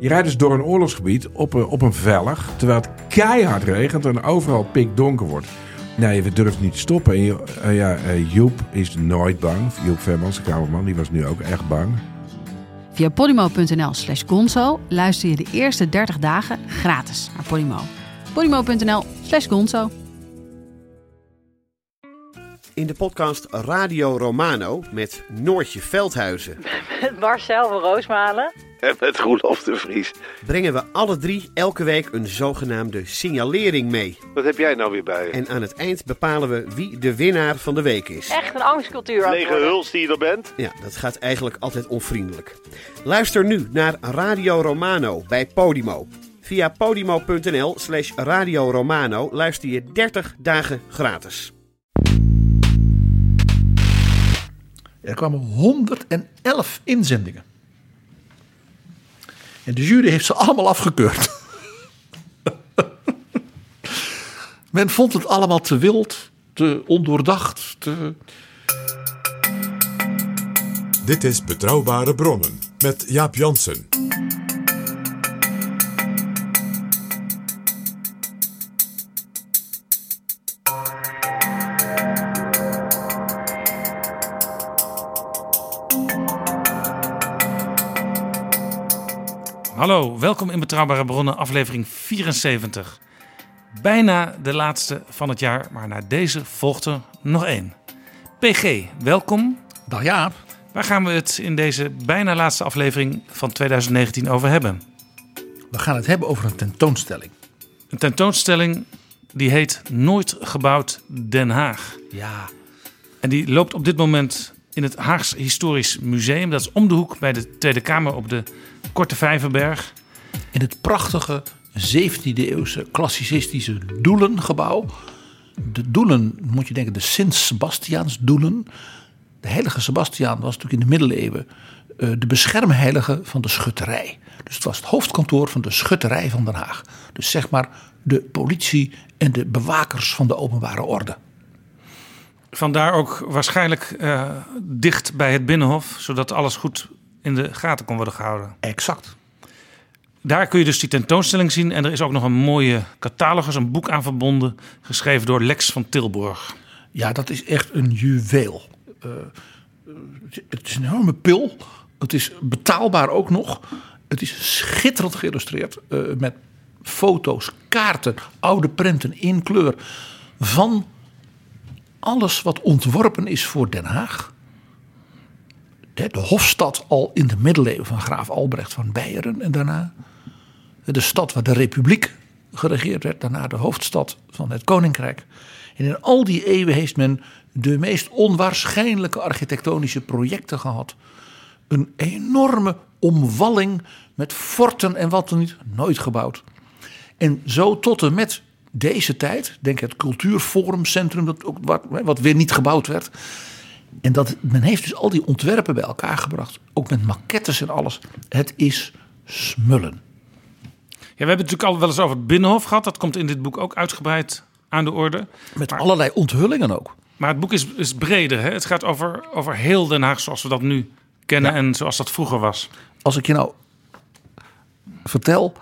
Je rijdt dus door een oorlogsgebied op een, op een vellig, terwijl het keihard regent en overal pikdonker wordt. Nee, we durven niet te stoppen. En je- eh, ja, eh, Joep is nooit bang. Joep Vermans, de kamerman, die was nu ook echt bang. Via podimo.nl slash gonzo luister je de eerste 30 dagen gratis naar Podimo. podimo.nl slash gonzo. In de podcast Radio Romano met Noortje Veldhuizen Marcel van Roosmalen. En met Roelof de Vries. brengen we alle drie elke week een zogenaamde signalering mee. Wat heb jij nou weer bij je? En aan het eind bepalen we wie de winnaar van de week is. Echt een angstcultuur aan het Lege worden. huls die je er bent? Ja, dat gaat eigenlijk altijd onvriendelijk. Luister nu naar Radio Romano bij Podimo. Via podimo.nl slash Radio Romano luister je 30 dagen gratis. Er kwamen 111 inzendingen. En de jury heeft ze allemaal afgekeurd. Men vond het allemaal te wild, te ondoordacht, te... Dit is Betrouwbare Bronnen met Jaap Jansen. Hallo, welkom in Betrouwbare Bronnen, aflevering 74. Bijna de laatste van het jaar, maar na deze volgt er nog één. PG, welkom. Dag Jaap. Waar gaan we het in deze bijna laatste aflevering van 2019 over hebben? We gaan het hebben over een tentoonstelling. Een tentoonstelling die heet Nooit gebouwd Den Haag. Ja. En die loopt op dit moment in het Haags Historisch Museum. Dat is om de hoek bij de Tweede Kamer op de Korte Vijverberg. In het prachtige 17e eeuwse klassicistische Doelengebouw. De Doelen, moet je denken, de Sint-Sebastiaansdoelen. De heilige Sebastiaan was natuurlijk in de middeleeuwen eh, de beschermheilige van de schutterij. Dus het was het hoofdkantoor van de schutterij van Den Haag. Dus zeg maar de politie en de bewakers van de openbare orde. Vandaar ook waarschijnlijk eh, dicht bij het Binnenhof, zodat alles goed in de gaten kon worden gehouden. Exact. Daar kun je dus die tentoonstelling zien. En er is ook nog een mooie catalogus, een boek aan verbonden, geschreven door Lex van Tilburg. Ja, dat is echt een juweel. Eh, het is een enorme pil. Het is betaalbaar ook nog. Het is schitterend geïllustreerd eh, met foto's, kaarten, oude prenten in kleur van alles wat ontworpen is voor Den Haag. De, de hofstad al in de middeleeuwen van graaf Albrecht van Beieren en daarna de stad waar de republiek geregeerd werd, daarna de hoofdstad van het koninkrijk. En in al die eeuwen heeft men de meest onwaarschijnlijke architectonische projecten gehad. Een enorme omwalling met forten en wat dan niet, nooit gebouwd. En zo tot en met deze tijd, denk het cultuurforumcentrum, dat ook wat, wat weer niet gebouwd werd. En dat, men heeft dus al die ontwerpen bij elkaar gebracht, ook met maquettes en alles. Het is smullen. Ja, we hebben het natuurlijk al wel eens over het Binnenhof gehad. Dat komt in dit boek ook uitgebreid aan de orde. Met Maar- allerlei onthullingen ook. Maar het boek is, is breder. Hè? Het gaat over, over heel Den Haag zoals we dat nu kennen en zoals dat vroeger was. Als ik je nou vertel,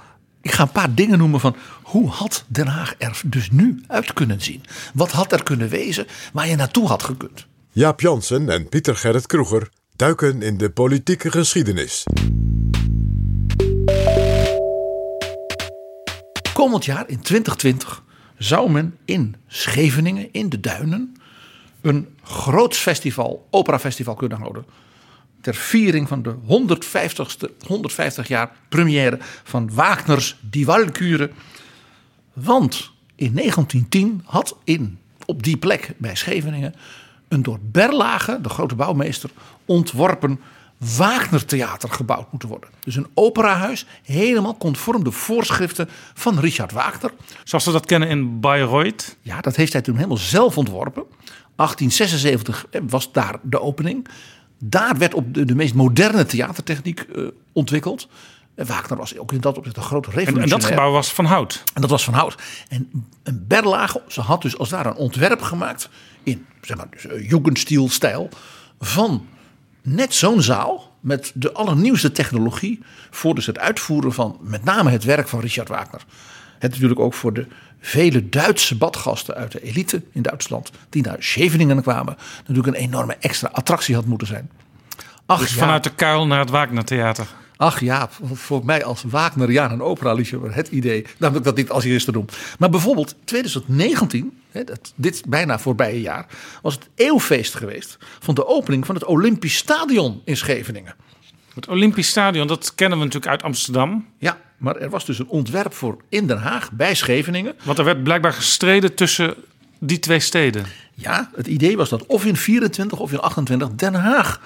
ik ga een paar dingen noemen van hoe had Den Haag er dus nu uit kunnen zien? Wat had er kunnen wezen waar je naartoe had gekund? Jaap Jansen en Pieter Gerrit Kroeger duiken in de politieke geschiedenis. Komend jaar in 2020 zou men in Scheveningen, in de Duinen, een groot festival, operafestival kunnen houden. Ter viering van de 150ste, 150 jaar première van Wagners Die Walküre. Want in 1910 had in, op die plek bij Scheveningen een door Berlage, de grote bouwmeester, ontworpen Wagnertheater gebouwd moeten worden. Dus een operahuis, helemaal conform de voorschriften van Richard Wagner. Zoals we dat kennen in Bayreuth. Ja, dat heeft hij toen helemaal zelf ontworpen. 1876 was daar de opening. Daar werd op de, de meest moderne theatertechniek eh, ontwikkeld. En Wagner was ook in dat opzicht een groot En, revolutionair. en dat gebouw was van hout. En dat was van hout. En een Berlage, ze had dus als daar een ontwerp gemaakt in zeg maar, dus, eh, Jugendstil-stijl van net zo'n zaal met de allernieuwste technologie voor dus het uitvoeren van met name het werk van Richard Wagner. Het natuurlijk ook voor de vele Duitse badgasten uit de elite in Duitsland die naar Scheveningen kwamen, natuurlijk een enorme extra attractie had moeten zijn. Dus vanuit de kuil naar het Wagner Theater. Ach ja, voor mij als Wagneriaan en opera-liefhebber het idee. Namelijk dat dit als eerste doen. Maar bijvoorbeeld 2019, hè, dat, dit bijna voorbije jaar, was het eeuwfeest geweest van de opening van het Olympisch Stadion in Scheveningen. Het Olympisch Stadion, dat kennen we natuurlijk uit Amsterdam. Ja, maar er was dus een ontwerp voor in Den Haag bij Scheveningen. Want er werd blijkbaar gestreden tussen die twee steden. Ja, het idee was dat of in 24 of in 28 Den Haag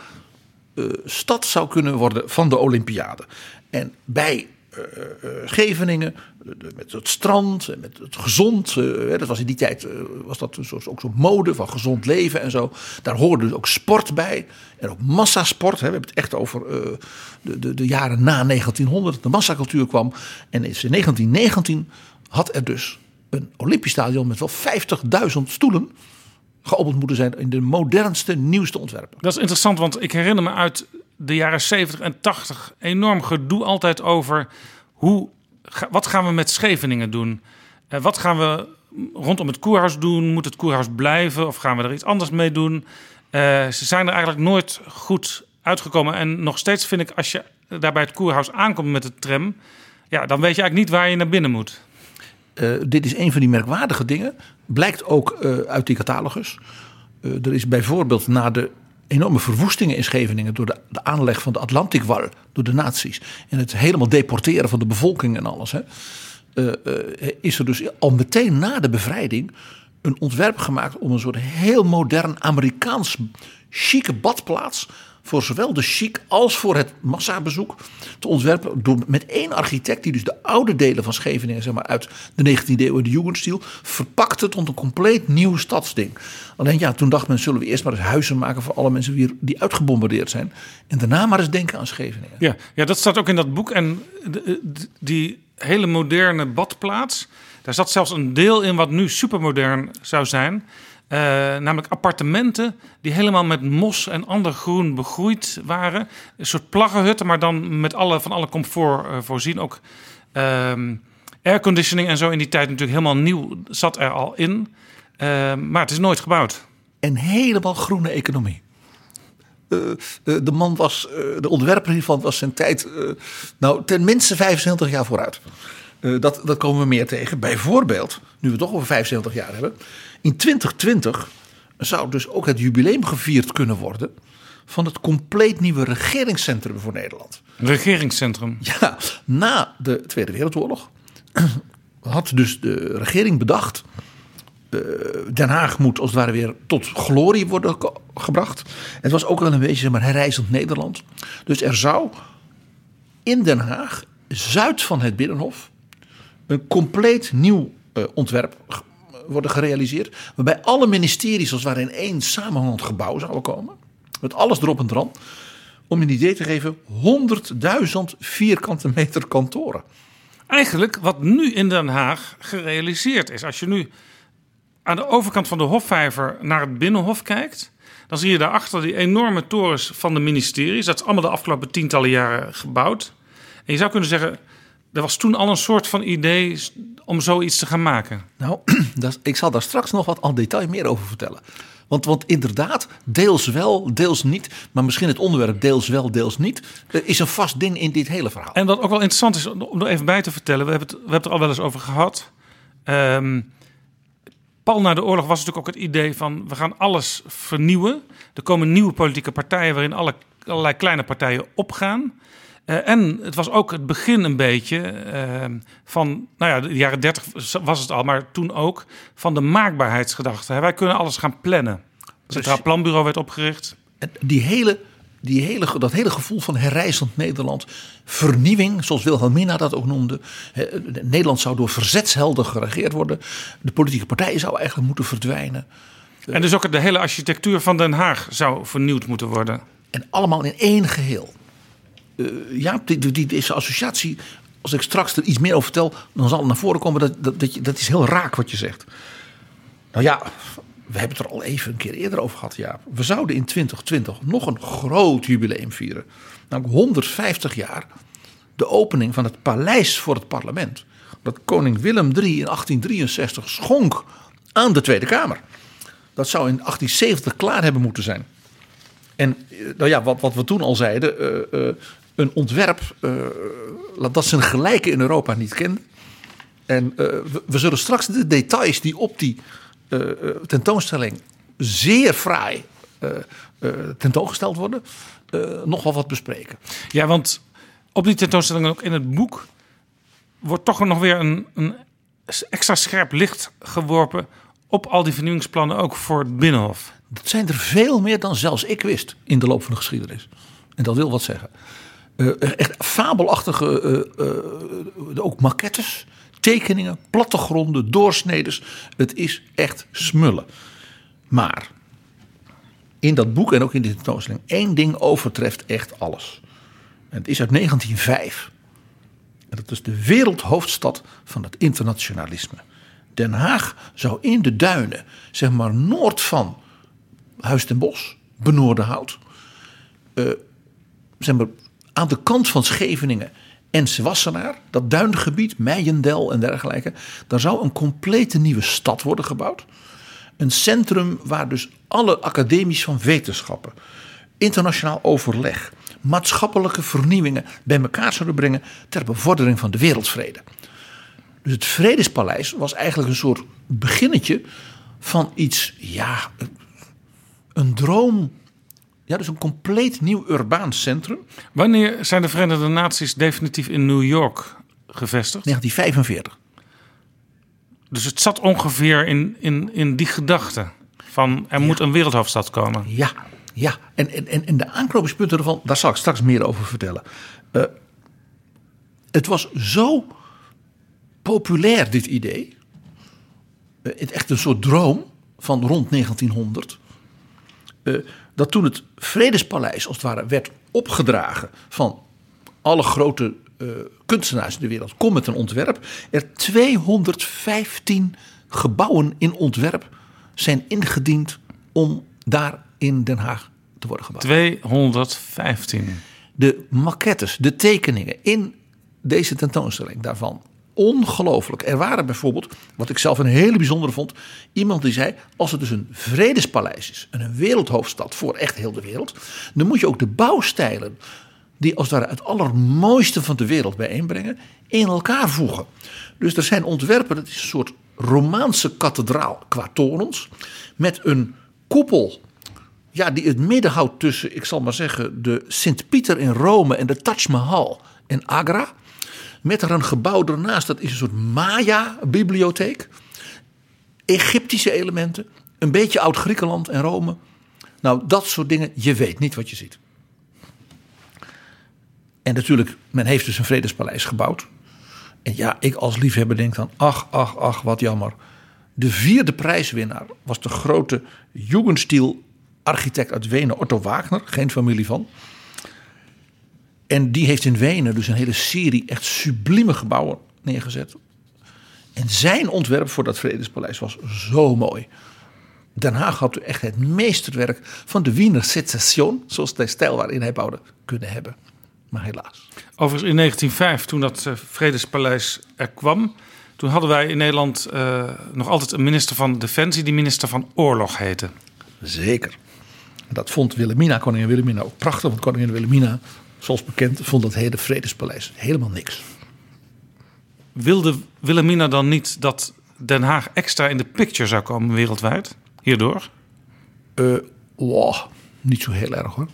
stad zou kunnen worden van de Olympiade. En bij uh, Scheveningen, met het strand, met het gezond. dat was in die tijd was dat ook zo'n mode van gezond leven en zo. Daar hoorde dus ook sport bij. En ook massasport. Hè. We hebben het echt over de, de, de, jaren na 1900. De massacultuur kwam. En in 1919 had er dus een Olympisch stadion met wel 50.000 stoelen geopend moeten zijn in de modernste, nieuwste ontwerpen. Dat is interessant, want ik herinner me uit de jaren 70 en 80 enorm gedoe altijd over hoe, wat gaan we met Scheveningen doen? Uh, wat gaan we rondom het koerhuis doen? Moet het koerhuis blijven of gaan we er iets anders mee doen? Uh, ze zijn er eigenlijk nooit goed uitgekomen. En nog steeds vind ik, als je daar bij het koerhuis aankomt met de tram, ja, dan weet je eigenlijk niet waar je naar binnen moet. Uh, dit is een van die merkwaardige dingen. Blijkt ook uh, uit die catalogus. Uh, er is bijvoorbeeld na de enorme verwoestingen in Scheveningen door de, de aanleg van de Atlantikwal door de nazi's en het helemaal deporteren van de bevolking en alles, hè, is er dus al meteen na de bevrijding een ontwerp gemaakt om een soort heel modern Amerikaans chique badplaats voor zowel de chic als voor het massabezoek te ontwerpen. Door, met één architect die dus de oude delen van Scheveningen zeg maar, uit de 19e eeuw in de Jugendstil verpakte tot een compleet nieuw stadsding. Alleen ja, toen dacht men zullen we eerst maar eens huizen maken voor alle mensen die, die uitgebombardeerd zijn. En daarna maar eens denken aan Scheveningen. Ja, ja dat staat ook in dat boek. En die hele moderne badplaats, daar zat zelfs een deel in wat nu supermodern zou zijn. Uh, namelijk appartementen die helemaal met mos en ander groen begroeid waren. Een soort plaggenhutten, maar dan met alle, van alle comfort uh, voorzien. Ook uh, airconditioning en zo in die tijd natuurlijk helemaal nieuw zat er al in. Ehm, maar het is nooit gebouwd. En helemaal groene economie. Eh, de man was, de ontwerper hiervan was zijn tijd, nou ten minste 75 jaar vooruit. dat, dat komen we meer tegen. Bijvoorbeeld, nu we toch over 75 jaar hebben in 2020 zou dus ook het jubileum gevierd kunnen worden van het compleet nieuwe regeringscentrum voor Nederland. Regeringscentrum? Ja, na de Tweede Wereldoorlog had dus de regering bedacht. Uh, Den Haag moet als het ware weer tot glorie worden gebracht. Het was ook wel een beetje zeg maar, herrijzend Nederland. Dus er zou in Den Haag, zuid van het Binnenhof, een compleet nieuw uh, ontwerp worden gerealiseerd. Waarbij alle ministeries als ware in één samenhangend gebouw zouden komen. Met alles erop en dran. Om een idee te geven, 100.000 vierkante meter kantoren. Eigenlijk wat nu in Den Haag gerealiseerd is. Als je nu aan de overkant van de Hofvijver naar het Binnenhof kijkt. Dan zie je daarachter die enorme torens van de ministeries. Dat is allemaal de afgelopen tientallen jaren gebouwd. En je zou kunnen zeggen, er was toen al een soort van idee om zoiets te gaan maken? Nou, dat, ik zal daar straks nog wat al detail meer over vertellen. Want, want inderdaad, deels wel, deels niet. Maar misschien het onderwerp deels wel, deels niet. is een vast ding in dit hele verhaal. En wat ook wel interessant is om er even bij te vertellen. We hebben het, we hebben het er al wel eens over gehad. Um, pal na de oorlog was natuurlijk ook het idee van... we gaan alles vernieuwen. Er komen nieuwe politieke partijen... waarin alle, allerlei kleine partijen opgaan. Uh, en het was ook het begin een beetje uh, van, nou ja, de jaren 30 was het al, maar toen ook van de maakbaarheidsgedachte. Wij kunnen alles gaan plannen. Het Centraal Planbureau werd opgericht. En die hele, die hele, dat hele gevoel van herrijzend Nederland, vernieuwing, zoals Wilhelmina dat ook noemde. Nederland zou door verzetshelden geregeerd worden. De politieke partijen zouden eigenlijk moeten verdwijnen. En dus ook de hele architectuur van Den Haag zou vernieuwd moeten worden. En allemaal in één geheel uh, ja, die, deze associatie, als ik straks er iets meer over vertel, dan zal het naar voren komen dat, dat, dat, je, dat is heel raak wat je zegt. Nou ja, we hebben het er al even een keer eerder over gehad, ja. We zouden in 2020 nog een groot jubileum vieren. Namelijk 150 jaar de opening van het paleis voor het parlement. Dat koning Willem III in 1863 schonk aan de Tweede Kamer. Dat zou in 1870 klaar hebben moeten zijn. En eh, nou ja, wat, wat we toen al zeiden, uh, een ontwerp dat zijn gelijke in Europa niet kent. En we, we, zullen straks de details die op die tentoonstelling zeer fraai tentoongesteld worden, nog wel wat bespreken. Ja, want op die tentoonstelling ook in het boek wordt toch nog weer een, een extra scherp licht geworpen op al die vernieuwingsplannen ook voor het Binnenhof. Dat zijn er veel meer dan zelfs ik wist in de loop van de geschiedenis. En dat wil wat zeggen. Uh, echt fabelachtige, uh, uh, ook maquettes, tekeningen, plattegronden, doorsneders. Het is echt smullen. Maar in dat boek en ook in de tentoonstelling, één ding overtreft echt alles. En het is uit 1905. En dat is de wereldhoofdstad van het internationalisme. Den Haag zou in de duinen, zeg maar noord van Huis ten Bosch, Benoordenhout, uh, zeg maar aan de kant van Scheveningen en Wassenaar, dat duingebied, Meijendel en dergelijke, daar zou een complete nieuwe stad worden gebouwd. Een centrum waar dus alle academies van wetenschappen, internationaal overleg, maatschappelijke vernieuwingen bij elkaar zouden brengen ter bevordering van de wereldvrede. Dus het Vredespaleis was eigenlijk een soort beginnetje van iets, ja, een droom. Ja, dus een compleet nieuw urbaan centrum. Wanneer zijn de Verenigde Naties definitief in New York gevestigd? 1945. Dus het zat ongeveer in, in, in die gedachte van er moet een wereldhoofdstad komen. Ja, ja. En, en, en de aanknopingspunten ervan, daar zal ik straks meer over vertellen. Uh, het was zo populair, dit idee. Uh, het echt een soort droom van rond 1900. Uh, dat toen het Vredespaleis als het ware werd opgedragen van alle grote uh, kunstenaars in de wereld, kom met een ontwerp, er 215 gebouwen in ontwerp zijn ingediend om daar in Den Haag te worden gebouwd. 215. De maquettes, de tekeningen in deze tentoonstelling daarvan ongelooflijk. Er waren bijvoorbeeld, wat ik zelf een hele bijzondere vond, iemand die zei: als het dus een vredespaleis is en een wereldhoofdstad voor echt heel de wereld, dan moet je ook de bouwstijlen die als ware het allermooiste van de wereld bijeenbrengen, in elkaar voegen. Dus er zijn ontwerpen, het is een soort Romaanse kathedraal qua torens, met een koepel ja, die het midden houdt tussen, ik zal maar zeggen, de Sint-Pieter in Rome en de Taj Mahal in Agra. Met er een gebouw ernaast, dat is een soort Maya-bibliotheek. Egyptische elementen, een beetje oud-Griekenland en Rome. Nou, dat soort dingen, je weet niet wat je ziet. En natuurlijk, men heeft dus een vredespaleis gebouwd. En ja, ik als liefhebber denk dan, ach, ach, ach, wat jammer. De vierde prijswinnaar was de grote Jugendstil architect uit Wenen, Otto Wagner, geen familie van. En die heeft in Wenen dus een hele serie echt sublieme gebouwen neergezet. En zijn ontwerp voor dat Vredespaleis was zo mooi. Den Haag had echt het meesterwerk van de Wiener Secession, zoals de stijl waarin hij bouwde, kunnen hebben. Maar helaas. Overigens in 1905, toen dat uh, Vredespaleis er kwam, toen hadden wij in Nederland uh, nog altijd een minister van Defensie, die minister van Oorlog heette. Zeker. Dat vond Wilhelmina, koningin Wilhelmina, ook prachtig. Want koningin Wilhelmina, zoals bekend, vond dat hele Vredespaleis helemaal niks. Wilde Wilhelmina dan niet dat Den Haag extra in de picture zou komen wereldwijd? Hierdoor? Uh, wow, niet zo heel erg hoor.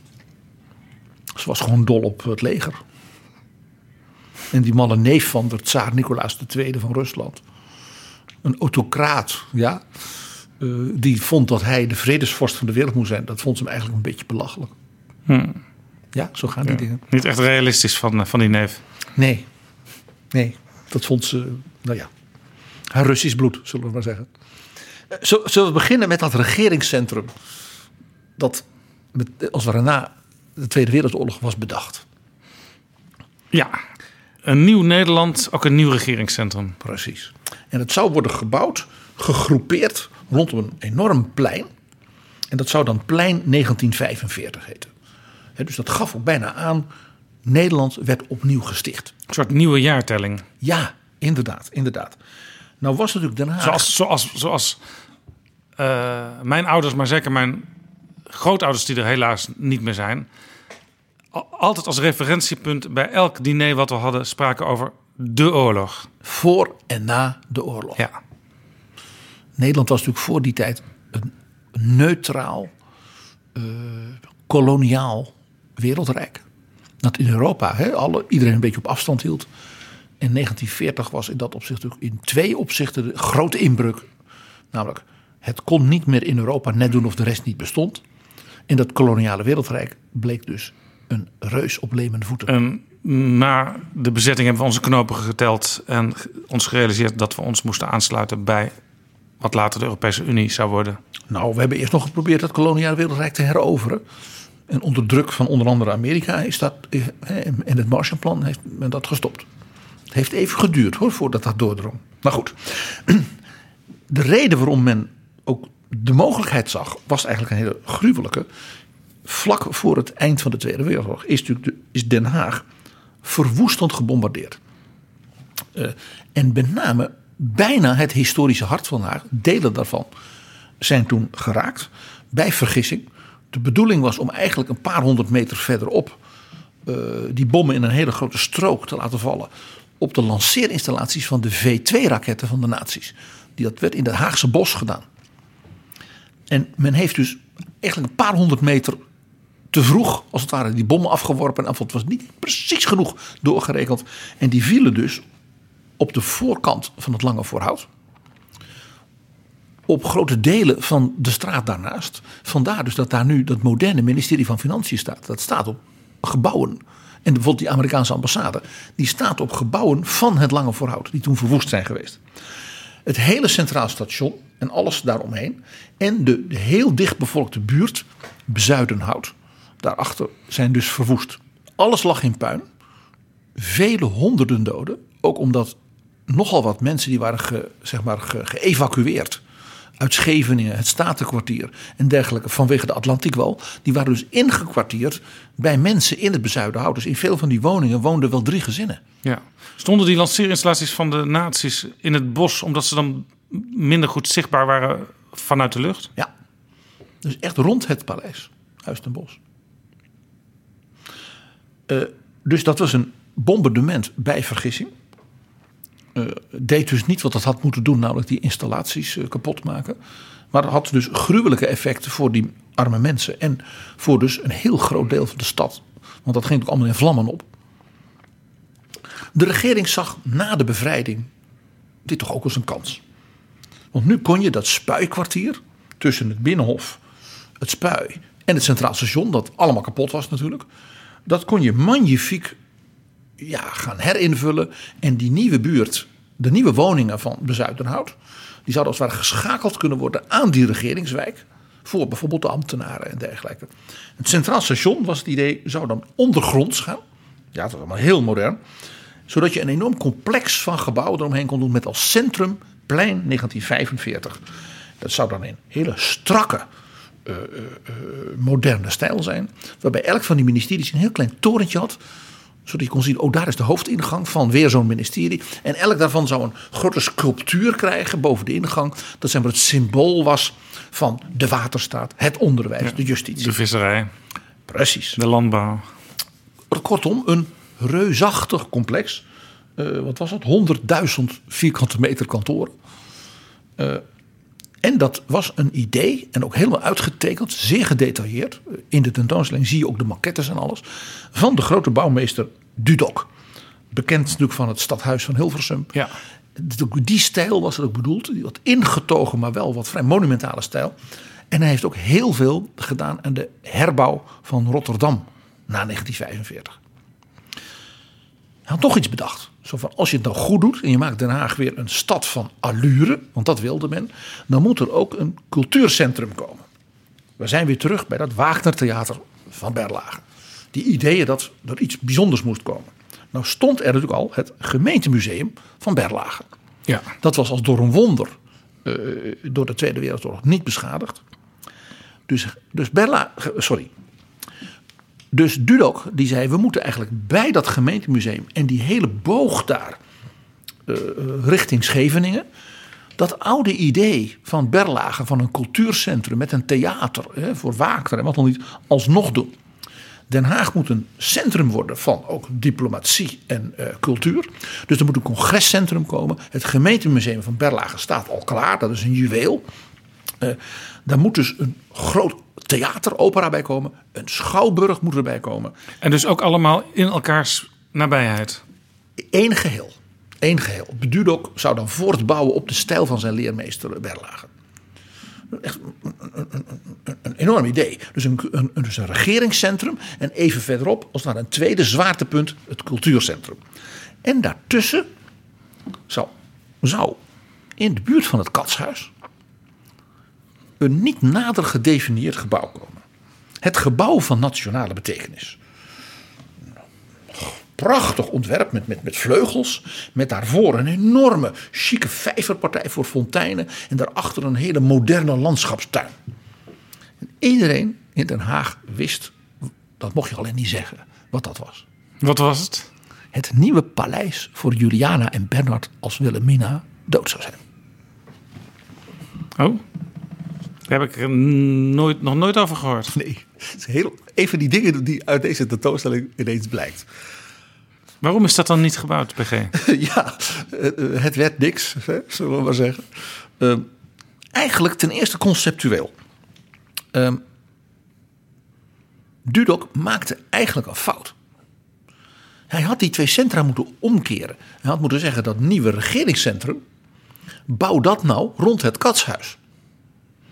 Ze was gewoon dol op het leger. En die malle neef van de tsaar Nicolaas II van Rusland. Een autocraat, ja. Uh, die vond dat hij de vredesvorst van de wereld moest zijn. Dat vond ze hem eigenlijk een beetje belachelijk. Hmm. Ja, zo gaan die ja. dingen. Niet echt realistisch van, eh, van die neef. Nee, nee. Dat vond ze, nou ja, haar Russisch bloed, zullen we maar zeggen. Uh, zullen we beginnen met dat regeringscentrum. Dat met, als we na de Tweede Wereldoorlog was bedacht. Ja, een nieuw Nederland, ook een nieuw regeringscentrum. Precies. En het zou worden gebouwd, gegroepeerd rondom een enorm plein. En dat zou dan plein 1945 heten. Dus dat gaf ook bijna aan, Nederland werd opnieuw gesticht. Een soort nieuwe jaartelling. Ja, inderdaad, inderdaad. Nou was natuurlijk Den Haag... Zoals, zoals, zoals eh, mijn ouders, maar zeker mijn grootouders die er helaas niet meer zijn... al- altijd als referentiepunt bij elk diner wat we hadden... spraken over de oorlog. voor en na de oorlog. Ja. Nederland was natuurlijk voor die tijd een neutraal, eh, koloniaal wereldrijk. Dat in Europa hè, alle, iedereen een beetje op afstand hield. En 1940 was in dat opzicht natuurlijk in twee opzichten de grote inbreuk. Namelijk, het kon niet meer in Europa net doen of de rest niet bestond. En dat koloniale wereldrijk bleek dus een reus op lemende voeten. En na de bezetting hebben we onze knopen geteld... en ons gerealiseerd dat we ons moesten aansluiten bij... wat later de Europese Unie zou worden. Nou, we hebben eerst nog geprobeerd het koloniale wereldrijk te heroveren. En onder druk van onder andere Amerika is dat, eh, en het Marshallplan heeft men dat gestopt. Het heeft even geduurd hoor, voordat dat doordrong. Maar goed, de reden waarom men ook de mogelijkheid zag, was eigenlijk een hele gruwelijke. Vlak voor het eind van de Tweede Wereldoorlog is, natuurlijk is Den Haag verwoestend gebombardeerd. Eh, en met name bijna het historische hart van Den Haag, delen daarvan, zijn toen geraakt. Bij vergissing. De bedoeling was om eigenlijk een paar honderd meter verderop eh, die bommen in een hele grote strook te laten vallen. Op de lanceerinstallaties van de V2-raketten van de nazi's. Die dat werd in het Haagse bos gedaan. En men heeft dus eigenlijk een paar honderd meter te vroeg, als het ware, die bommen afgeworpen. En het was niet precies genoeg doorgerekend. En die vielen dus op de voorkant van het Lange Voorhout. Op grote delen van de straat daarnaast. Vandaar dus dat daar nu dat moderne ministerie van Financiën staat. Dat staat op gebouwen. En bijvoorbeeld die Amerikaanse ambassade. Die staat op gebouwen van het Lange Voorhout. Die toen verwoest zijn geweest. Het hele Centraal Station en alles daaromheen. En de, heel dichtbevolkte buurt, Bezuidenhout. Daarachter zijn dus verwoest. Alles lag in puin. Vele honderden doden. Ook omdat nogal wat mensen die waren zeg maar, ge- geëvacueerd uit Scheveningen, het Statenkwartier en dergelijke vanwege de Atlantiekwal. Die waren dus ingekwartierd bij mensen in het Bezuidenhout. Dus in veel van die woningen woonden wel drie gezinnen. Ja. Stonden die lanceerinstallaties van de nazi's in het bos... omdat ze dan minder goed zichtbaar waren vanuit de lucht? Ja, dus echt rond het paleis, Huis ten Bosch. Eh, dus dat was een bombardement bij vergissing. Eh, deed dus niet wat het had moeten doen, namelijk die installaties eh, kapot maken. Maar het had dus gruwelijke effecten voor die arme mensen. En voor dus een heel groot deel van de stad. Want dat ging ook allemaal in vlammen op. De regering zag na de bevrijding dit toch ook als een kans. Want nu kon je dat spuikwartier tussen het Binnenhof, het Spui en het Centraal Station, dat allemaal kapot was natuurlijk. Dat kon je magnifiek ja, gaan herinvullen. En die nieuwe buurt, de nieuwe woningen van Bezuidenhout, die zouden als het ware geschakeld kunnen worden aan die regeringswijk. Voor bijvoorbeeld de ambtenaren en dergelijke. Het Centraal Station was het idee, zou dan ondergronds gaan. Ja, dat was allemaal heel modern. Zodat je een enorm complex van gebouwen eromheen kon doen met als centrum plein 1945. Dat zou dan een hele strakke, eh, eh, eh, moderne stijl zijn. Waarbij elk van die ministeries een heel klein torentje had. Zodat je kon zien, oh daar is de hoofdingang van weer zo'n ministerie. En elk daarvan zou een grote sculptuur krijgen boven de ingang. Dat zeg maar het symbool was van de waterstaat, het onderwijs, de justitie. De visserij, Precies. de landbouw. Kortom, een reusachtig complex. Eh, wat was het? 100.000 vierkante meter kantoren. Eh, en dat was een idee en ook helemaal uitgetekend, zeer gedetailleerd. In de tentoonstelling zie je ook de maquettes en alles. Van de grote bouwmeester Dudok. Bekend natuurlijk van het stadhuis van Hilversum. Ja. Die stijl was het ook bedoeld. Die wat ingetogen, maar wel wat vrij monumentale stijl. En hij heeft ook heel veel gedaan aan de herbouw van Rotterdam na 1945. Hij had nog iets bedacht. Zo van, als je het nou goed doet en je maakt Den Haag weer een stad van allure, want dat wilde men, dan moet er ook een cultuurcentrum komen. We zijn weer terug bij dat Wagner Theater van Berlage. Die ideeën dat er iets bijzonders moest komen. Nou stond er natuurlijk al het gemeentemuseum van Berlage. Ja. Dat was als door een wonder eh, door de Tweede Wereldoorlog niet beschadigd. Dus, dus Berla, sorry. Dus Dudok die zei: we moeten eigenlijk bij dat gemeentemuseum en die hele boog daar uh, richting Scheveningen. Dat oude idee van Berlage, van een cultuurcentrum met een theater hè, voor Waker en wat dan niet, alsnog doen. Den Haag moet een centrum worden van ook diplomatie en uh, cultuur. Dus er moet een congrescentrum komen. Het gemeentemuseum van Berlage staat al klaar, dat is een juweel. Daar moet dus een groot theateropera bij komen. Een schouwburg moet erbij komen. En dus ook allemaal in elkaars nabijheid. Eén geheel. Eén geheel. Dudok zou dan voortbouwen op de stijl van zijn leermeester Berlage. Echt een, een, een, een, enorm idee. Dus een, een, dus een regeringscentrum en even verderop, als naar een tweede zwaartepunt, het cultuurcentrum. En daartussen zou, zou in de buurt van het katshuis een niet nader gedefinieerd gebouw komen. Het gebouw van nationale betekenis. Prachtig ontwerp met, met, met vleugels. Met daarvoor een enorme chique vijverpartij voor fonteinen. En daarachter een hele moderne landschapstuin. En iedereen in Den Haag wist, dat mocht je alleen niet zeggen, wat dat was. Wat was het? Het nieuwe paleis voor Juliana en Bernard als Wilhelmina dood zou zijn. Oh, daar heb ik er nooit, nog nooit over gehoord. Nee, het is heel, even die dingen die uit deze tentoonstelling ineens blijkt. Waarom is dat dan niet gebouwd, PG? ja, het werd niks, zullen we maar zeggen. Uh, eigenlijk ten eerste conceptueel. Uh, Dudok maakte eigenlijk een fout. Hij had die twee centra moeten omkeren. Hij had moeten zeggen dat nieuwe regeringscentrum. bouw dat nou rond het katshuis.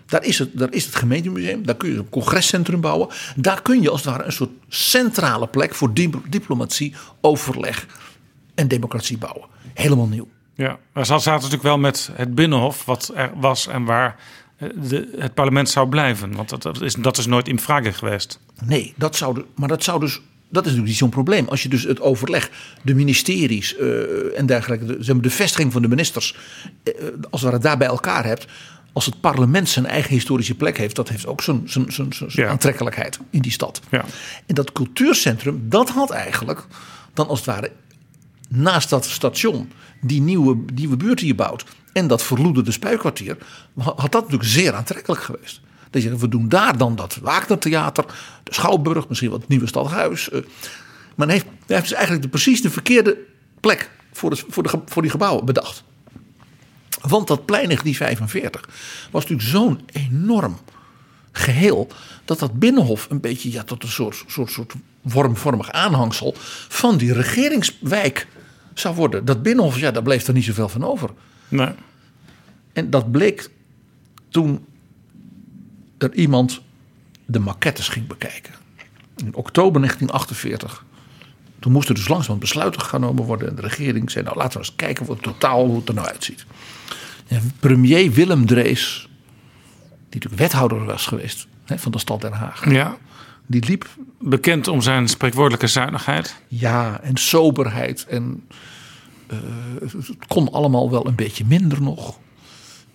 Daar is, het, daar is het gemeentemuseum, daar kun je een congrescentrum bouwen. Daar kun je als het ware een soort centrale plek voor diplomatie, overleg en democratie bouwen. Helemaal nieuw. Ja, maar ze zaten natuurlijk wel met het Binnenhof, wat er was en waar eh, de, het parlement zou blijven. Want dat, dat, is, dat is nooit in vraag geweest. Nee, dat zou de, maar dat zou dus dat is natuurlijk zo'n probleem. Als je dus het overleg, de ministeries uh, en dergelijke, de, zeg maar, de vestiging van de ministers, uh, als we het daar bij elkaar hebt, als het parlement zijn eigen historische plek heeft, dat heeft ook zijn, zijn, zijn, zijn ja. aantrekkelijkheid in die stad. Ja. En dat cultuurcentrum, dat had eigenlijk dan als het ware naast dat station, die nieuwe, nieuwe buurt die je bouwt en dat verloederde spuikwartier, had dat natuurlijk zeer aantrekkelijk geweest. Dat je we doen daar dan dat Wagnertheater, de Schouwburg, misschien wat het nieuwe stadhuis. Uh, maar hij heeft, hij heeft dus eigenlijk de, precies de verkeerde plek voor, voor, de, voor die gebouwen bedacht. Want dat plein 1945 was natuurlijk zo'n enorm geheel. dat dat binnenhof een beetje ja, tot een soort, soort, soort wormvormig aanhangsel. van die regeringswijk zou worden. Dat binnenhof, ja, daar bleef er niet zoveel van over. Nee. En dat bleek toen er iemand de maquettes ging bekijken. In oktober 1948. Toen moesten dus langzaam besluiten genomen worden. En de regering zei: Nou, laten we eens kijken wat totaal hoe het er nou uitziet. En premier Willem Drees, die natuurlijk wethouder was geweest hè, van de stad Den Haag. Ja. Die liep. Bekend om zijn spreekwoordelijke zuinigheid. Ja, en soberheid. En uh, het kon allemaal wel een beetje minder nog.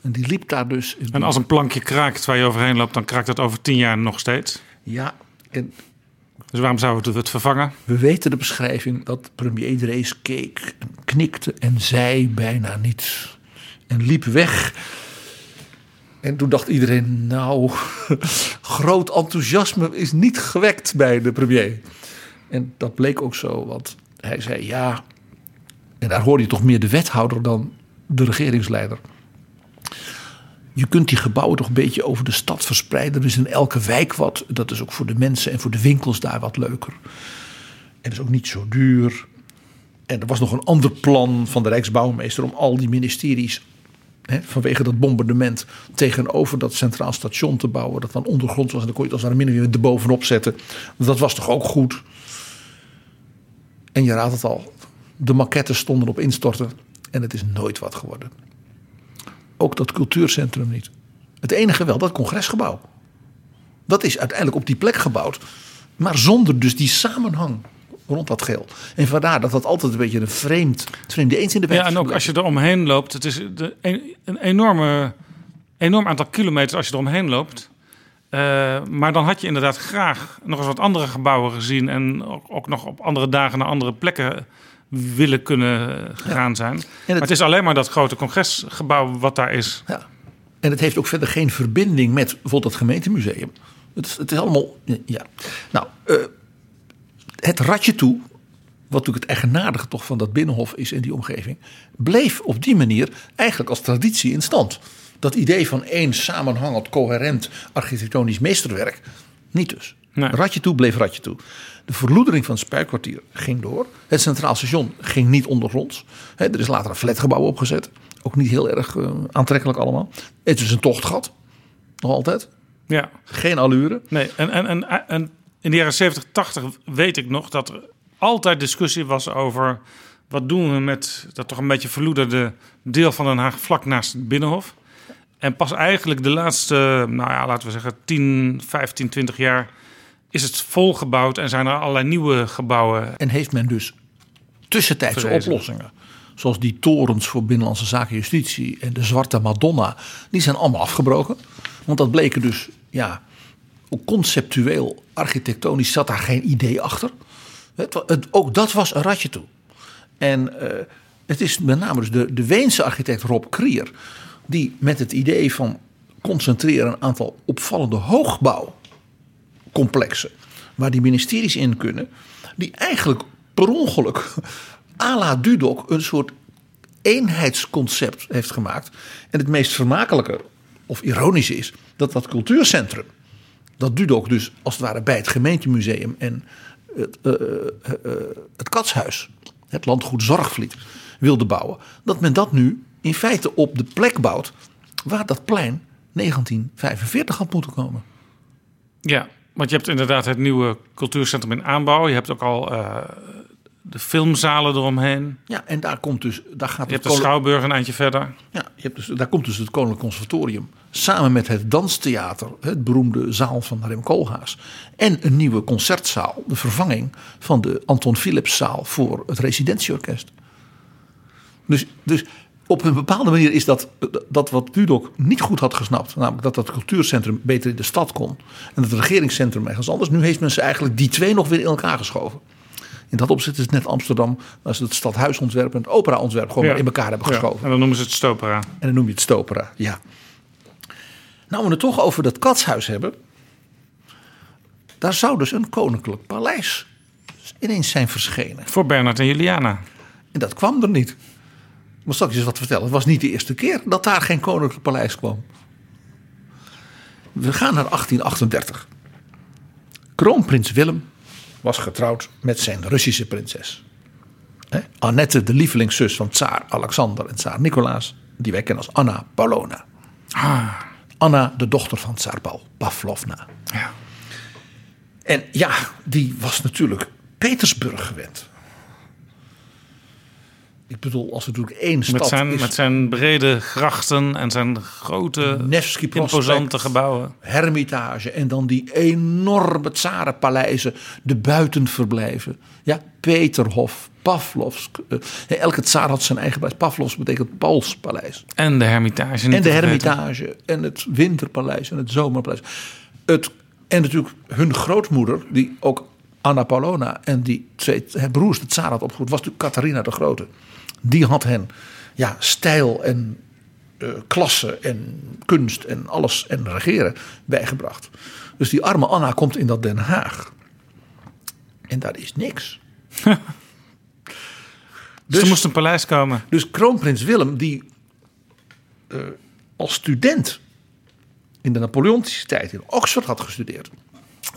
En die liep daar dus. En als een plankje kraakt waar je overheen loopt, dan kraakt dat over tien jaar nog steeds. Ja, en dus waarom zouden we het vervangen? We weten de beschrijving dat premier Drees keek, knikte en zei bijna niets. En liep weg. En toen dacht iedereen, nou, groot enthousiasme is niet gewekt bij de premier. En dat bleek ook zo, want hij zei ja. En daar hoorde je toch meer de wethouder dan de regeringsleider. Je kunt die gebouwen toch een beetje over de stad verspreiden. Dus in elke wijk wat. Dat is ook voor de mensen en voor de winkels daar wat leuker. En is ook niet zo duur. En er was nog een ander plan van de Rijksbouwmeester om al die ministeries Hè, vanwege dat bombardement tegenover dat centraal station te bouwen. Dat dan ondergrond was en dan kon je het als een min er bovenop zetten. Dat was toch ook goed. En je raadt het al. De maquettes stonden op instorten en het is nooit wat geworden. Ook dat cultuurcentrum niet. Het enige wel, dat congresgebouw. Dat is uiteindelijk op die plek gebouwd. Maar zonder dus die samenhang rond dat geel. En vandaar dat dat altijd een beetje een vreemd, vreemde eens in de weg Ja, en ook als je er omheen loopt, het is de, een, een enorme enorm aantal kilometers als je eromheen loopt. Eh, maar dan had je inderdaad graag nog eens wat andere gebouwen gezien. En ook, ook nog op andere dagen naar andere plekken willen kunnen gegaan zijn. Maar het is alleen maar dat grote congresgebouw wat daar is. Ja. En het heeft ook verder geen verbinding met bijvoorbeeld het gemeentemuseum. Het is, het is allemaal. Ja. Nou, eh, het ratje toe, wat natuurlijk het eigenaardige toch van dat binnenhof is in die omgeving, bleef op die manier eigenlijk als traditie in stand. Dat idee van één samenhangend, coherent architectonisch meesterwerk, niet dus. Nee. Ratje toe bleef ratje toe. De verloedering van het spuikkwartier ging door. Het Centraal Station ging niet ondergronds. Hè, er is later een flatgebouw opgezet. Ook niet heel erg eh, aantrekkelijk allemaal. Het is een tochtgat. Nog altijd. Ja. Geen allure. Nee, en, en, en, en in de jaren 70, 80 weet ik nog dat er altijd discussie was over wat doen we met dat toch een beetje verloederde deel van Den Haag vlak naast het Binnenhof. En pas eigenlijk de laatste, nou ja, laten we zeggen 10, 15, 20 jaar is het volgebouwd en zijn er allerlei nieuwe gebouwen. En heeft men dus tussentijdse oplossingen. Zoals die torens voor Binnenlandse Zaken en Justitie en de Zwarte Madonna. Die zijn allemaal afgebroken. Want dat bleken dus, ja, conceptueel, architectonisch zat daar geen idee achter. Het, ook dat was een ratje toe. En eh, het is met name dus de, de Weense architect Rob Krier. Die met het idee van concentreren een aantal opvallende hoogbouwcomplexen. Waar die ministeries in kunnen. Die eigenlijk per ongeluk à la Dudok een soort eenheidsconcept heeft gemaakt. En het meest vermakelijke of ironische is dat dat cultuurcentrum. Dat Dudok dus als het ware bij het gemeentemuseum en het, eh, het katshuis, het landgoed Zorgvliet, wilde bouwen. Dat men dat nu in feite op de plek bouwt waar dat plein 1945 had moeten komen. Ja, want je hebt inderdaad het nieuwe cultuurcentrum in aanbouw. Je hebt ook al eh, de filmzalen eromheen. Ja, en daar komt dus, daar gaat Je hebt de Schouwburg een eindje verder. Ja, je hebt dus, daar komt dus het Koninklijk Conservatorium samen met het Danstheater, het beroemde zaal van Rem Koolhaas. En een nieuwe concertzaal, de vervanging van de Anton Philipszaal voor het residentieorkest. Dus, dus op een bepaalde manier is dat, dat wat Dudok niet goed had gesnapt. Namelijk dat dat cultuurcentrum beter in de stad kon. En het regeringscentrum ergens anders. Nu heeft men ze eigenlijk die twee nog weer in elkaar geschoven. In dat opzicht is het net Amsterdam. Als ze het stadhuisontwerp en het operaontwerp gewoon Ja. weer in elkaar hebben Ja, geschoven. en dan noemen ze het Stopera. En dan noem je het Stopera, ja. Nou, we het toch over dat katshuis hebben. Daar zou dus een koninklijk paleis ineens zijn verschenen. Voor Bernard en Juliana. En dat kwam er niet. Maar zal ik je eens wat vertellen. Het was niet de eerste keer dat daar geen koninklijk paleis kwam. We gaan naar 1838. Kroonprins Willem was getrouwd met zijn Russische prinses. Annette, de lievelingszus van tsaar Alexander en tsaar Nicolaas. Die wij kennen als Anna Paulowna. Anna, de dochter van tsaar Paul, Pavlovna. Ja. En ja, die was natuurlijk Petersburg gewend. Ik bedoel, als er natuurlijk één stad Met zijn, is... met zijn brede grachten en zijn grote, imposante gebouwen. Hermitage en dan die enorme tsarenpaleizen, de buitenverblijven. Ja, Peterhof, Pavlovsk. eh, elke tsaar had zijn eigen paleis. Pavlovsk betekent Pauls paleis. En de Hermitage. niet En de. Hermitage en het Winterpaleis en het Zomerpaleis. Het, en natuurlijk hun grootmoeder, die ook Anna Paulona en die twee broers, de tsaar had opgevoed, was natuurlijk Catharina de Grote. Die had hen ja, stijl en eh, klasse en kunst en alles en regeren bijgebracht. Dus die arme Anna komt in dat Den Haag. En daar is niks. Dus er moest een paleis komen. Dus kroonprins Willem, die eh, als student in de Napoleontische tijd in Oxford had gestudeerd,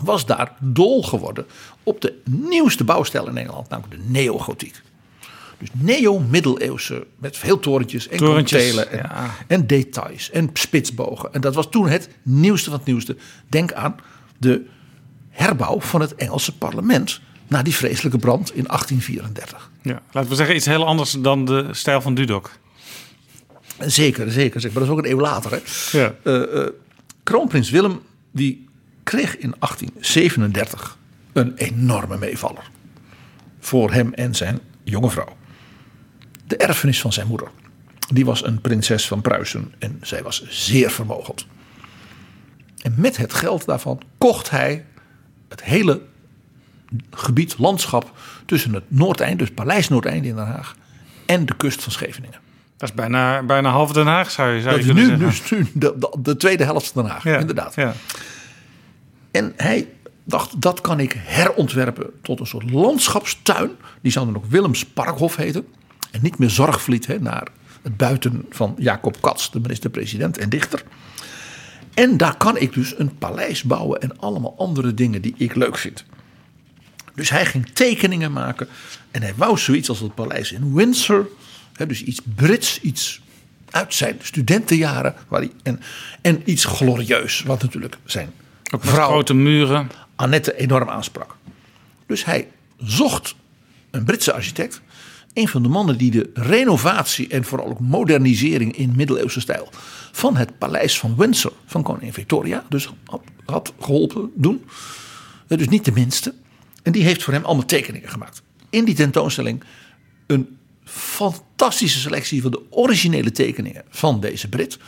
was daar dol geworden op de nieuwste bouwstijl in Engeland, namelijk de neogotiek. Dus neo-middeleeuwse, met veel torentjes en Torentjes, kantelen en, ja. en details en spitsbogen. En dat was toen het nieuwste van het nieuwste. Denk aan de herbouw van het Engelse parlement na die vreselijke brand in 1834. Ja. Laten we zeggen iets heel anders dan de stijl van Dudok. Zeker, zeker, zeker. Maar dat is ook een eeuw later. Hè? Ja. Eh, eh, kroonprins Willem die kreeg in 1837 een enorme meevaller. Voor hem en zijn jonge vrouw. De erfenis van zijn moeder. die was een prinses van Pruisen en zij was zeer vermogend. En met het geld daarvan kocht hij het hele gebied, landschap tussen het Noordeinde, dus Paleis Noordeinde in Den Haag, en de kust van Scheveningen. Dat is bijna, bijna half Den Haag, zou je, zou Dat is nu, zeggen. dus nu de, de, de tweede helft van Den Haag, Ja, inderdaad. Ja. En hij dacht, dat kan ik herontwerpen tot een soort landschapstuin. Die zou dan ook Willems Parkhof heten. En niet meer Zorgvliet, hè, naar het buiten van Jacob Katz, de minister-president en dichter. En daar kan ik dus een paleis bouwen en allemaal andere dingen die ik leuk vind. Dus hij ging tekeningen maken. En hij wou zoiets als het paleis in Windsor. Hè, dus iets Brits, iets uit zijn studentenjaren. Waar hij, en, en iets glorieus, wat natuurlijk zijn Ook met grote muren. Annette enorm aansprak. Dus hij zocht een Britse architect. Een van de mannen die de renovatie en vooral ook modernisering in middeleeuwse stijl van het paleis van Windsor van koningin Victoria dus had, had geholpen doen. Eh, Dus niet de minste. En die heeft voor hem allemaal tekeningen gemaakt. In die tentoonstelling een fantastische selectie van de originele tekeningen van deze Brit.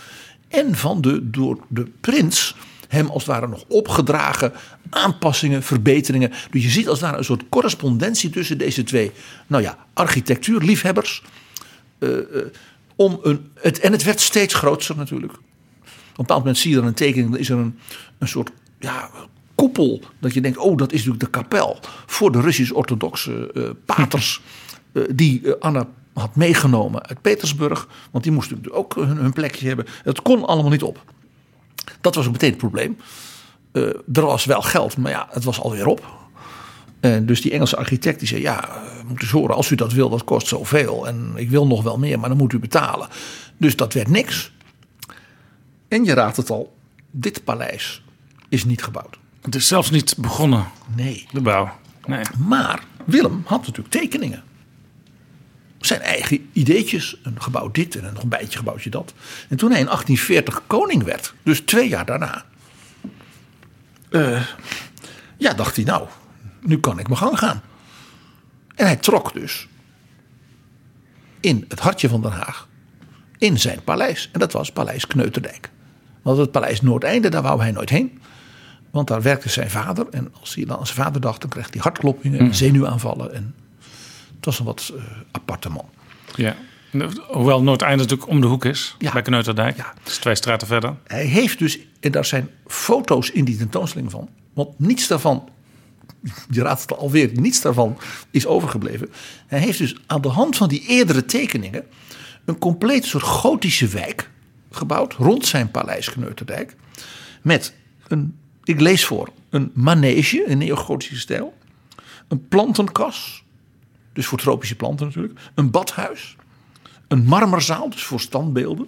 En van de door de prins hem als het ware nog opgedragen aanpassingen, verbeteringen. Dus je ziet als het ware een soort correspondentie tussen deze twee, nou ja, architectuurliefhebbers. Eh, eh, om een, het, en het werd steeds groter natuurlijk. Op een bepaald moment zie je dan een tekening, dan is er een, een soort ja, koepel. Dat je denkt, oh, dat is natuurlijk de kapel voor de Russisch-orthodoxe eh, paters. die Anna had meegenomen uit Petersburg. Want die moesten natuurlijk ook hun, hun plekje hebben. Het kon allemaal niet op. Dat was ook meteen het probleem. Eh, er was wel geld, maar ja, het was alweer op. En dus die Engelse architect die zei: Ja, moet eens horen, als u dat wil, dat kost zoveel. En ik wil nog wel meer, maar dan moet u betalen. Dus dat werd niks. En je raadt het al, dit paleis is niet gebouwd. Het is zelfs niet begonnen, Nee. de bouw. Nee. Maar Willem had natuurlijk tekeningen. Zijn eigen ideetjes. Een gebouw dit en een nog een bijtje gebouwtje dat. En toen hij in 1840 koning werd, dus twee jaar daarna. eh, ja, dacht hij nou, nu kan ik mijn gang gaan. En hij trok dus in het hartje van Den Haag. In zijn paleis. En dat was Paleis Kneuterdijk. Want het Paleis Noordeinde, daar wou hij nooit heen. Want daar werkte zijn vader. En als hij dan aan zijn vader dacht, dan kreeg hij hartkloppingen en zenuwaanvallen. En het was een wat aparte man. Ja. Hoewel Noordeinde natuurlijk om de hoek is, Ja. bij Kneuterdijk. Ja. Is twee straten verder. Hij heeft dus, en daar zijn foto's in die tentoonstelling van. Want niets daarvan, je raadt het alweer, niets daarvan is overgebleven. Hij heeft dus aan de hand van die eerdere tekeningen een compleet soort gotische wijk gebouwd rond zijn paleis Kneuterdijk. Met een, ik lees voor, een manege in neogotische stijl. Een plantenkas, dus voor tropische planten natuurlijk. Een badhuis. Een marmerzaal, dus voor standbeelden.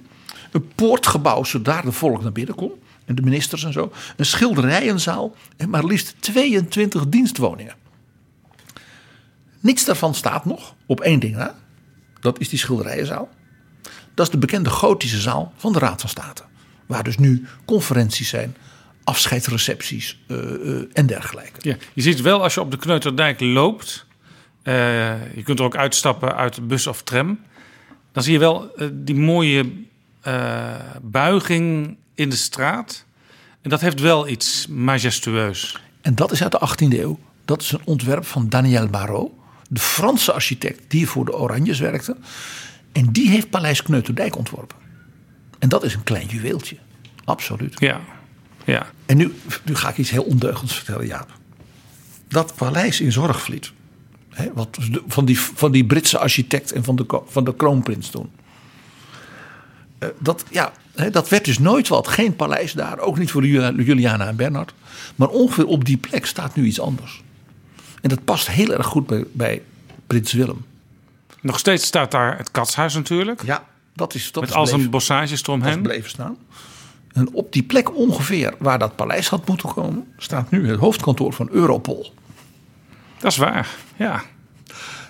Een poortgebouw, zodat de volk naar binnen kon. En de ministers en zo. Een schilderijenzaal. En maar liefst 22 dienstwoningen. Niets daarvan staat nog op één ding na. Dat is die schilderijenzaal. Dat is de bekende gotische zaal van de Raad van State. Waar dus nu conferenties zijn, afscheidsrecepties eh, eh, en dergelijke. Ja. Je ziet wel als je op de Kneuterdijk loopt. Eh, je kunt er ook uitstappen uit de bus of tram. Dan zie je wel eh, die mooie eh, buiging in de straat. En dat heeft wel iets majestueus. En dat is uit de 18e eeuw. Dat is een ontwerp van Daniel Barrault, de Franse architect die voor de Oranjes werkte. En die heeft Paleis Kneuterdijk ontworpen. En dat is een klein juweeltje. Absoluut. Ja. ja. En nu, nu ga ik iets heel ondeugends vertellen, Jaap. Dat paleis in Zorgvliet. Hè, wat van, die, van die Britse architect en van de, van de kroonprins toen. Eh, dat, ja, hè, dat werd dus nooit wat. Geen paleis daar. Ook niet voor Julia- Juliana en Bernhard. Maar ongeveer op die plek staat nu iets anders. En dat past heel erg goed bij, bij prins Willem. Nog steeds staat daar het katshuis natuurlijk. Ja, dat is dat met is al bleef- zijn bossages dat eromheen. bleven staan. En op die plek ongeveer waar dat paleis had moeten komen, staat nu het hoofdkantoor van Europol. Dat is waar. Ja.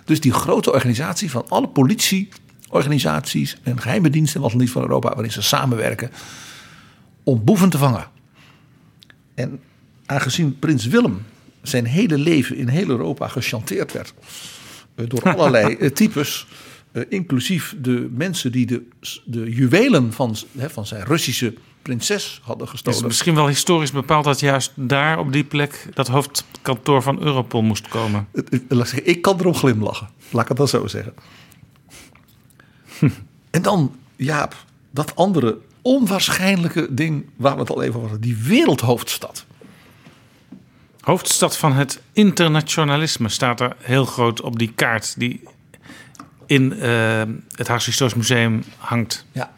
Dus die grote organisatie van alle politieorganisaties en geheime diensten was niet van Europa, waarin ze samenwerken om boeven te vangen. En aangezien prins Willem zijn hele leven in heel Europa gechanteerd werd eh, door allerlei eh, types, eh, inclusief de mensen die de, de juwelen van, hè, van zijn Russische prinses hadden gestolen. misschien wel historisch bepaald dat juist daar op die plek dat hoofdkantoor van Europol moest komen. Ik kan erom glimlachen. Laat ik het dan zo zeggen. En dan, Jaap, dat andere onwaarschijnlijke ding waar we het al even over hadden. Die wereldhoofdstad. Hoofdstad van het internationalisme staat er heel groot op die kaart die in eh, het Haagse Historisch Museum hangt. Ja,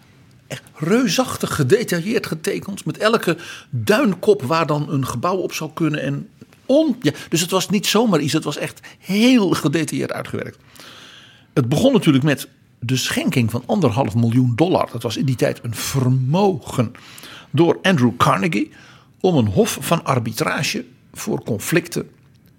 echt reusachtig gedetailleerd getekend. Met elke duinkop waar dan een gebouw op zou kunnen. En on, ja, dus het was niet zomaar iets, het was echt heel gedetailleerd uitgewerkt. Het begon natuurlijk met de schenking van anderhalf miljoen dollar. Dat was in die tijd een vermogen. Door Andrew Carnegie om een hof van arbitrage voor conflicten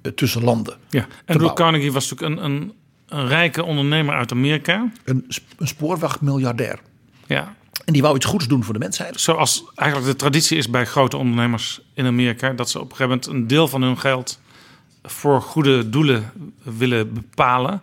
eh, tussen landen. Ja. Andrew. Carnegie was natuurlijk een, een, een rijke ondernemer uit Amerika. Een, een spoorwegmiljardair. Ja. En die wou iets goeds doen voor de mensheid. Zoals eigenlijk de traditie is bij grote ondernemers in Amerika, dat ze op een gegeven moment een deel van hun geld voor goede doelen willen bepalen.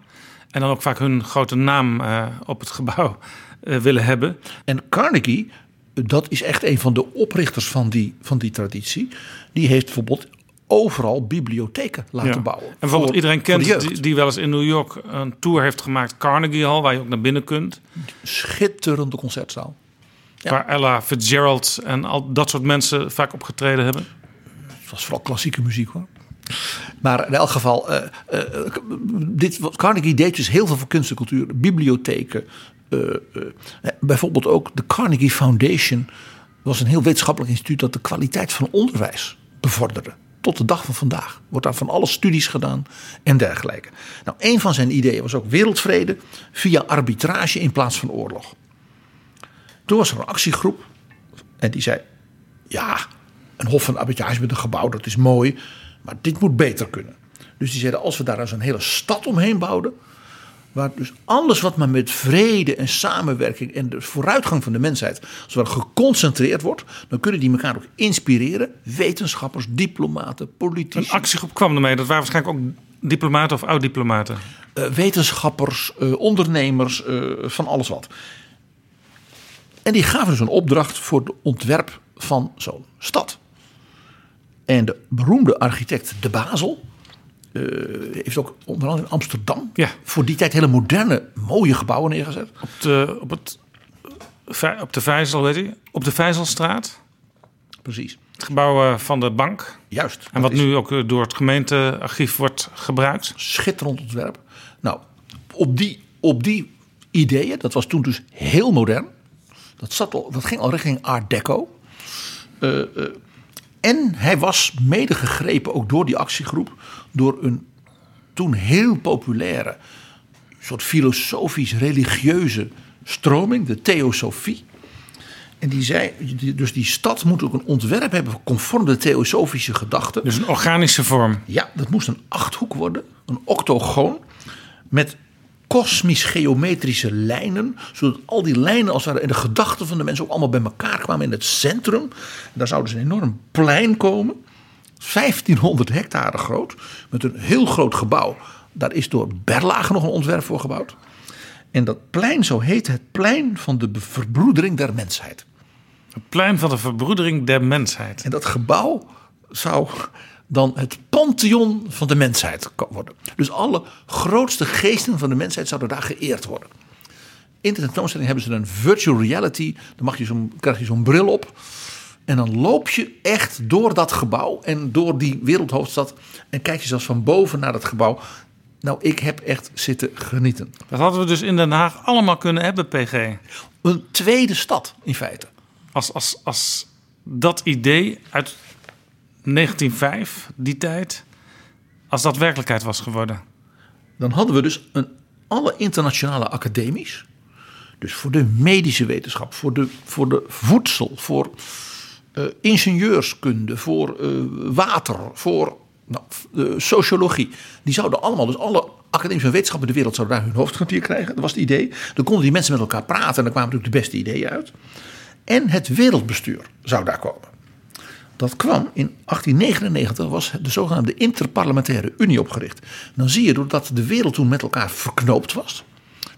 En dan ook vaak hun grote naam eh, op het gebouw eh, willen hebben. En Carnegie, dat is echt een van de oprichters van die, van die traditie. Die heeft bijvoorbeeld overal bibliotheken laten Ja. bouwen. En bijvoorbeeld Voor- iedereen kent die, die wel eens in New York een tour heeft gemaakt, Carnegie Hall, waar je ook naar binnen kunt. Schitterende concertzaal. Ja. Waar Ella Fitzgerald en al dat soort mensen vaak opgetreden hebben. Het was vooral klassieke muziek hoor. Maar in elk geval, eh, eh, dit, wat Carnegie deed dus heel veel voor kunst en cultuur. Bibliotheken. eh, bijvoorbeeld ook de Carnegie Foundation was een heel wetenschappelijk instituut dat de kwaliteit van onderwijs bevorderde. Tot de dag van vandaag wordt daar van alle studies gedaan en dergelijke. Nou, een van zijn ideeën was ook wereldvrede via arbitrage in plaats van oorlog. Toen was er een actiegroep en die zei: Ja, een hof van arbitrage met een gebouw, dat is mooi, maar dit moet beter kunnen. Dus die zeiden: Als we daar eens een hele stad omheen bouwden, waar dus alles wat maar met vrede en samenwerking en de vooruitgang van de mensheid, geconcentreerd wordt, dan kunnen die elkaar ook inspireren. Wetenschappers, diplomaten, politici. Een actiegroep kwam ermee. Dat waren waarschijnlijk ook diplomaten of oud-diplomaten. eh, wetenschappers, eh, ondernemers, eh, van alles wat. En die gaven dus een opdracht voor het ontwerp van zo'n stad. En de beroemde architect De Basel eh, heeft ook onder andere in Amsterdam Ja. voor die tijd hele moderne, mooie gebouwen neergezet. Op de, op het, op de Vijzel, weet je, op de Vijzelstraat. Precies, Het gebouw eh, van de bank. juist. En wat nu ook eh, door het gemeentearchief wordt gebruikt. schitterend ontwerp. Nou, op die, op die ideeën, dat was toen dus heel modern. Dat, zat al, dat ging al richting Art Deco. Eh, eh, en hij was mede gegrepen ook door die actiegroep. Door een toen heel populaire soort filosofisch-religieuze stroming, de Theosofie. En die zei, dus die stad moet ook een ontwerp hebben conform de theosofische gedachten. Dus een organische vorm. Ja, dat moest een achthoek worden, een octogoon, met kosmisch-geometrische lijnen, zodat al die lijnen als in de gedachten van de mensen ook allemaal bij elkaar kwamen in het centrum. Daar zou dus een enorm plein komen, 1500 hectare groot, met een heel groot gebouw. Daar is door Berlage nog een ontwerp voor gebouwd. En dat plein, zo heet het plein van de verbroedering der mensheid. Het plein van de verbroedering der mensheid. En dat gebouw zou dan het pantheon van de mensheid worden. Dus alle grootste geesten van de mensheid zouden daar geëerd worden. In de tentoonstelling hebben ze een virtual reality. Dan mag je zo'n, krijg je zo'n bril op. En dan loop je echt door dat gebouw en door die wereldhoofdstad. En kijk je zelfs van boven naar dat gebouw. Nou, ik heb echt zitten genieten. Dat hadden we dus in Den Haag allemaal kunnen hebben, PG. Een tweede stad in feite. Als, als, als dat idee uit 1905, die tijd, als dat werkelijkheid was geworden. dan hadden we dus een, alle internationale academies. Dus voor de medische wetenschap, voor de, voor de voedsel, voor eh, ingenieurskunde, voor eh, water, voor nou, sociologie. Die zouden allemaal, dus alle academische wetenschappen in de wereld zouden daar hun hoofdkwartier krijgen. Dat was het idee. Dan konden die mensen met elkaar praten en dan kwamen natuurlijk de beste ideeën uit. En het wereldbestuur zou daar komen. Dat kwam in 1899, was de zogenaamde Interparlementaire Unie opgericht. Dan zie je doordat de wereld toen met elkaar verknoopt was.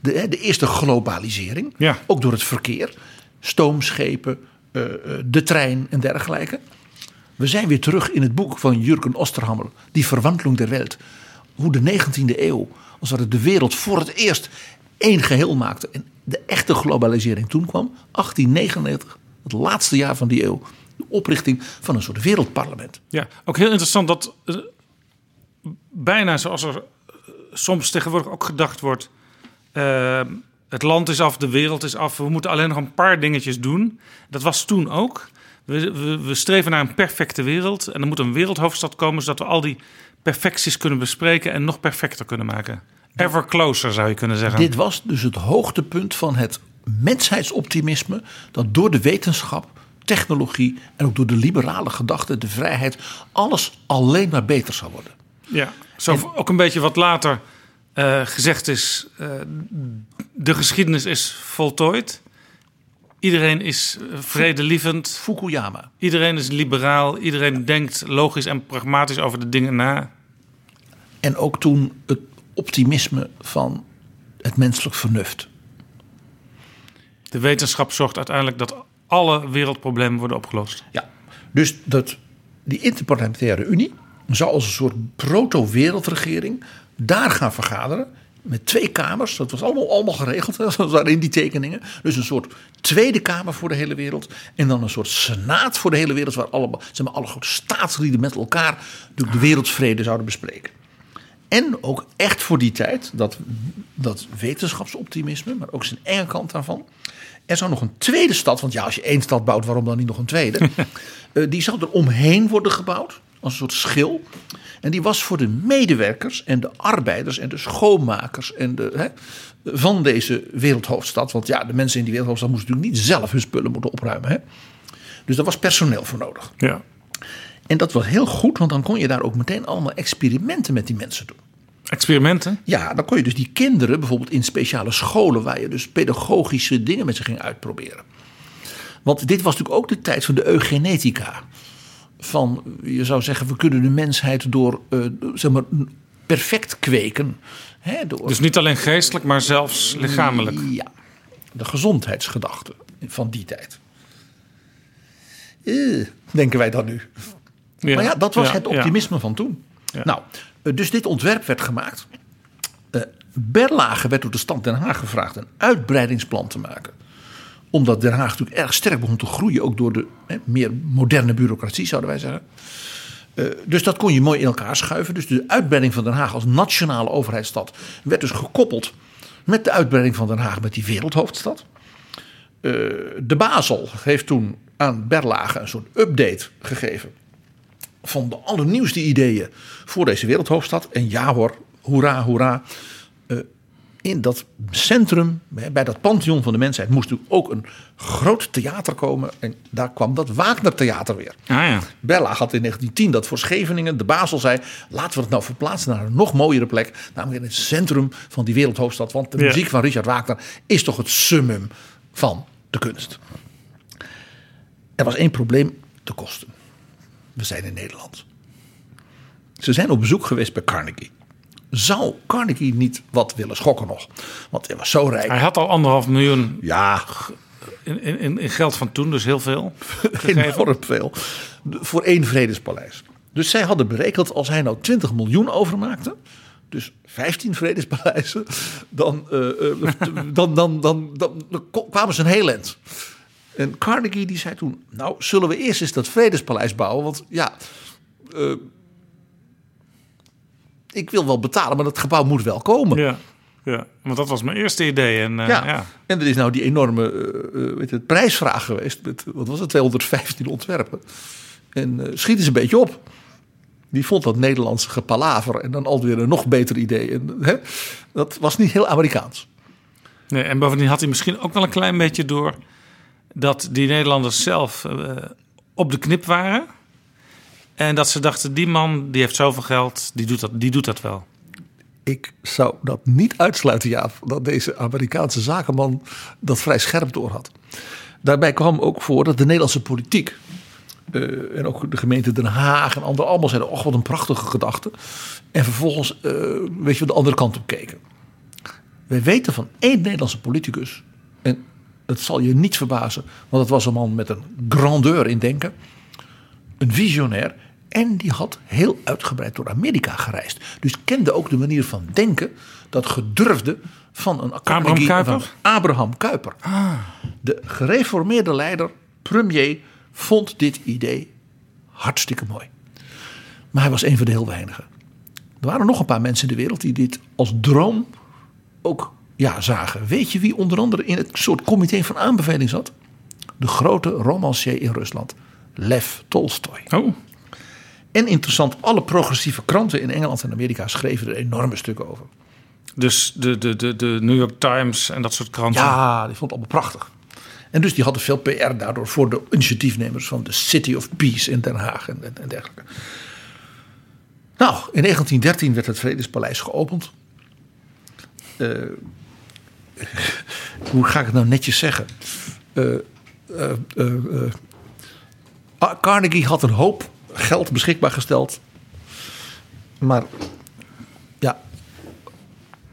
de, de eerste globalisering. Ja. Ook door het verkeer. Stoomschepen, eh, eh, de trein en dergelijke. We zijn weer terug in het boek van Jurgen Osterhammer. Die Verwandlung der Welt. Hoe de 19e eeuw, als het de wereld voor het eerst één geheel maakte. En de echte globalisering toen kwam. 1899, het laatste jaar van die eeuw. De oprichting van een soort wereldparlement. Ja, ook heel interessant dat eh, bijna zoals er eh, soms tegenwoordig ook gedacht wordt. eh, het land is af, de wereld is af. We moeten alleen nog een paar dingetjes doen. Dat was toen ook. We, we, we streven naar een perfecte wereld. En er moet een wereldhoofdstad komen zodat we al die perfecties kunnen bespreken en nog perfecter kunnen maken. Ever closer zou je kunnen zeggen. Dit was dus het hoogtepunt van het mensheidsoptimisme. Dat door de wetenschap, technologie en ook door de liberale gedachte, de vrijheid, alles alleen maar beter zou worden. Ja, zo ook een beetje wat later eh, gezegd is. eh, de geschiedenis is voltooid. Iedereen is vredelievend. Fukuyama. Iedereen is liberaal. Iedereen denkt logisch en pragmatisch over de dingen na. En ook toen het optimisme van het menselijk vernuft. De wetenschap zorgt uiteindelijk dat alle wereldproblemen worden opgelost. Ja, dus dat, die interparlementaire unie zou als een soort proto-wereldregering daar gaan vergaderen. Met twee kamers, dat was allemaal, geregeld, dat waren in die tekeningen. Dus een soort tweede kamer voor de hele wereld. En dan een soort senaat voor de hele wereld, waar allemaal, zeg maar, alle grote staatslieden met elkaar de, de wereldvrede zouden bespreken. En ook echt voor die tijd, dat, dat wetenschapsoptimisme, maar ook zijn enge kant daarvan. Er zou nog een tweede stad, want ja, als je één stad bouwt, waarom dan niet nog een tweede? Eh, die zou er omheen worden gebouwd, als een soort schil. En die was voor de medewerkers en de arbeiders en de schoonmakers en de, hè, van deze wereldhoofdstad. Want ja, de mensen in die wereldhoofdstad moesten natuurlijk niet zelf hun spullen moeten opruimen. Hè? Dus daar was personeel voor nodig. Ja. En dat was heel goed, want dan kon je daar ook meteen allemaal experimenten met die mensen doen. Experimenten. Ja, dan kon je dus die kinderen bijvoorbeeld in speciale scholen waar je dus pedagogische dingen met ze ging uitproberen. Want dit was natuurlijk ook de tijd van de eugenetica. Van, je zou zeggen, we kunnen de mensheid door, eh, zeg maar, perfect kweken. Hè, door, Dus niet alleen geestelijk, maar zelfs lichamelijk. ja, de gezondheidsgedachte van die tijd. Eh, denken wij dan nu. Maar ja, dat was Ja, het ja. optimisme van toen. Nou, dus dit ontwerp werd gemaakt. Eh Berlage werd door de stad Den Haag gevraagd een uitbreidingsplan te maken. Omdat Den Haag natuurlijk erg sterk begon te groeien, ook door de hè, meer moderne bureaucratie, zouden wij zeggen. Eh, dus dat kon je mooi in elkaar schuiven. Dus de uitbreiding van Den Haag als nationale overheidsstad werd dus gekoppeld met de uitbreiding van Den Haag met die wereldhoofdstad. Eh, de Basel heeft toen aan Berlage een soort update gegeven van de allernieuwste ideeën voor deze wereldhoofdstad. En ja hoor, hoera, hoera. Eh, in dat centrum, bij dat pantheon van de mensheid, moest natuurlijk ook een groot theater komen. En daar kwam dat Wagner Theater weer. Ah ja. Berlage had in 1910 dat voor Scheveningen. De Basel zei, laten we het nou verplaatsen naar een nog mooiere plek. Namelijk in het centrum van die wereldhoofdstad. Want de Ja. muziek van Richard Wagner is toch het summum van de kunst. Er was één probleem, de kosten. We zijn in Nederland. Ze zijn op bezoek geweest bij Carnegie. Zou Carnegie niet wat willen schokken nog? Want hij was zo rijk. Hij had al anderhalf miljoen Ja, in, in, in geld van toen, dus heel veel. enorm veel. Voor één vredespaleis. Dus zij hadden berekend als hij nou 20 miljoen overmaakte. Dus 15 vredespaleizen. Dan, eh, eh, dan, dan, dan, dan, dan kwamen ze een heel eind. En Carnegie die zei toen: Nou, zullen we eerst eens dat vredespaleis bouwen? Want ja. eh, ik wil wel betalen, maar dat gebouw moet wel komen. Ja, ja, want dat was mijn eerste idee. En, eh, Ja. ja. en er is nou die enorme eh, weet het, prijsvraag geweest. Met, wat was het, 215 ontwerpen. En schiet eens een beetje op. Die vond dat Nederlandse gepalaver en dan alweer een nog beter idee. En, hè, dat was niet heel Amerikaans. Nee, en bovendien had hij misschien ook wel een klein beetje door dat die Nederlanders zelf eh, op de knip waren. En dat ze dachten, die man die heeft zoveel geld, die doet dat, die doet dat wel. Ik zou dat niet uitsluiten, ja, dat deze Amerikaanse zakenman dat vrij scherp door had. Daarbij kwam ook voor dat de Nederlandse politiek eh, en ook de gemeente Den Haag en anderen allemaal zeiden: Och, wat een prachtige gedachte. En vervolgens, eh, weet je, de andere kant op keken. wij weten van één Nederlandse politicus. En het zal je niet verbazen, want het was een man met een grandeur in denken. Een visionair. En die had heel uitgebreid door Amerika gereisd. Dus kende ook de manier van denken, dat gedurfde van een Carnegie, Kuyper? van Abraham Kuyper. De gereformeerde leider, premier, vond dit idee hartstikke mooi. Maar hij was een van de heel weinigen. Er waren nog een paar mensen in de wereld die dit als droom ook ja, zagen. Weet je wie onder andere in het soort comité van aanbeveling zat? De grote romancier in Rusland, Lev Tolstoy. Oh, En interessant, alle progressieve kranten in Engeland en Amerika schreven er enorme stukken over. dus de, de, de, de New York Times en dat soort kranten. Ja, die vond het allemaal prachtig. En dus die hadden veel PR daardoor voor de initiatiefnemers van de City of Peace in Den Haag en, en, en dergelijke. Nou, in 1913 werd het Vredespaleis geopend. Eh, hoe ga ik het nou netjes zeggen? Eh, eh, eh, Ah, Carnegie had een hoop geld beschikbaar gesteld. Maar ja,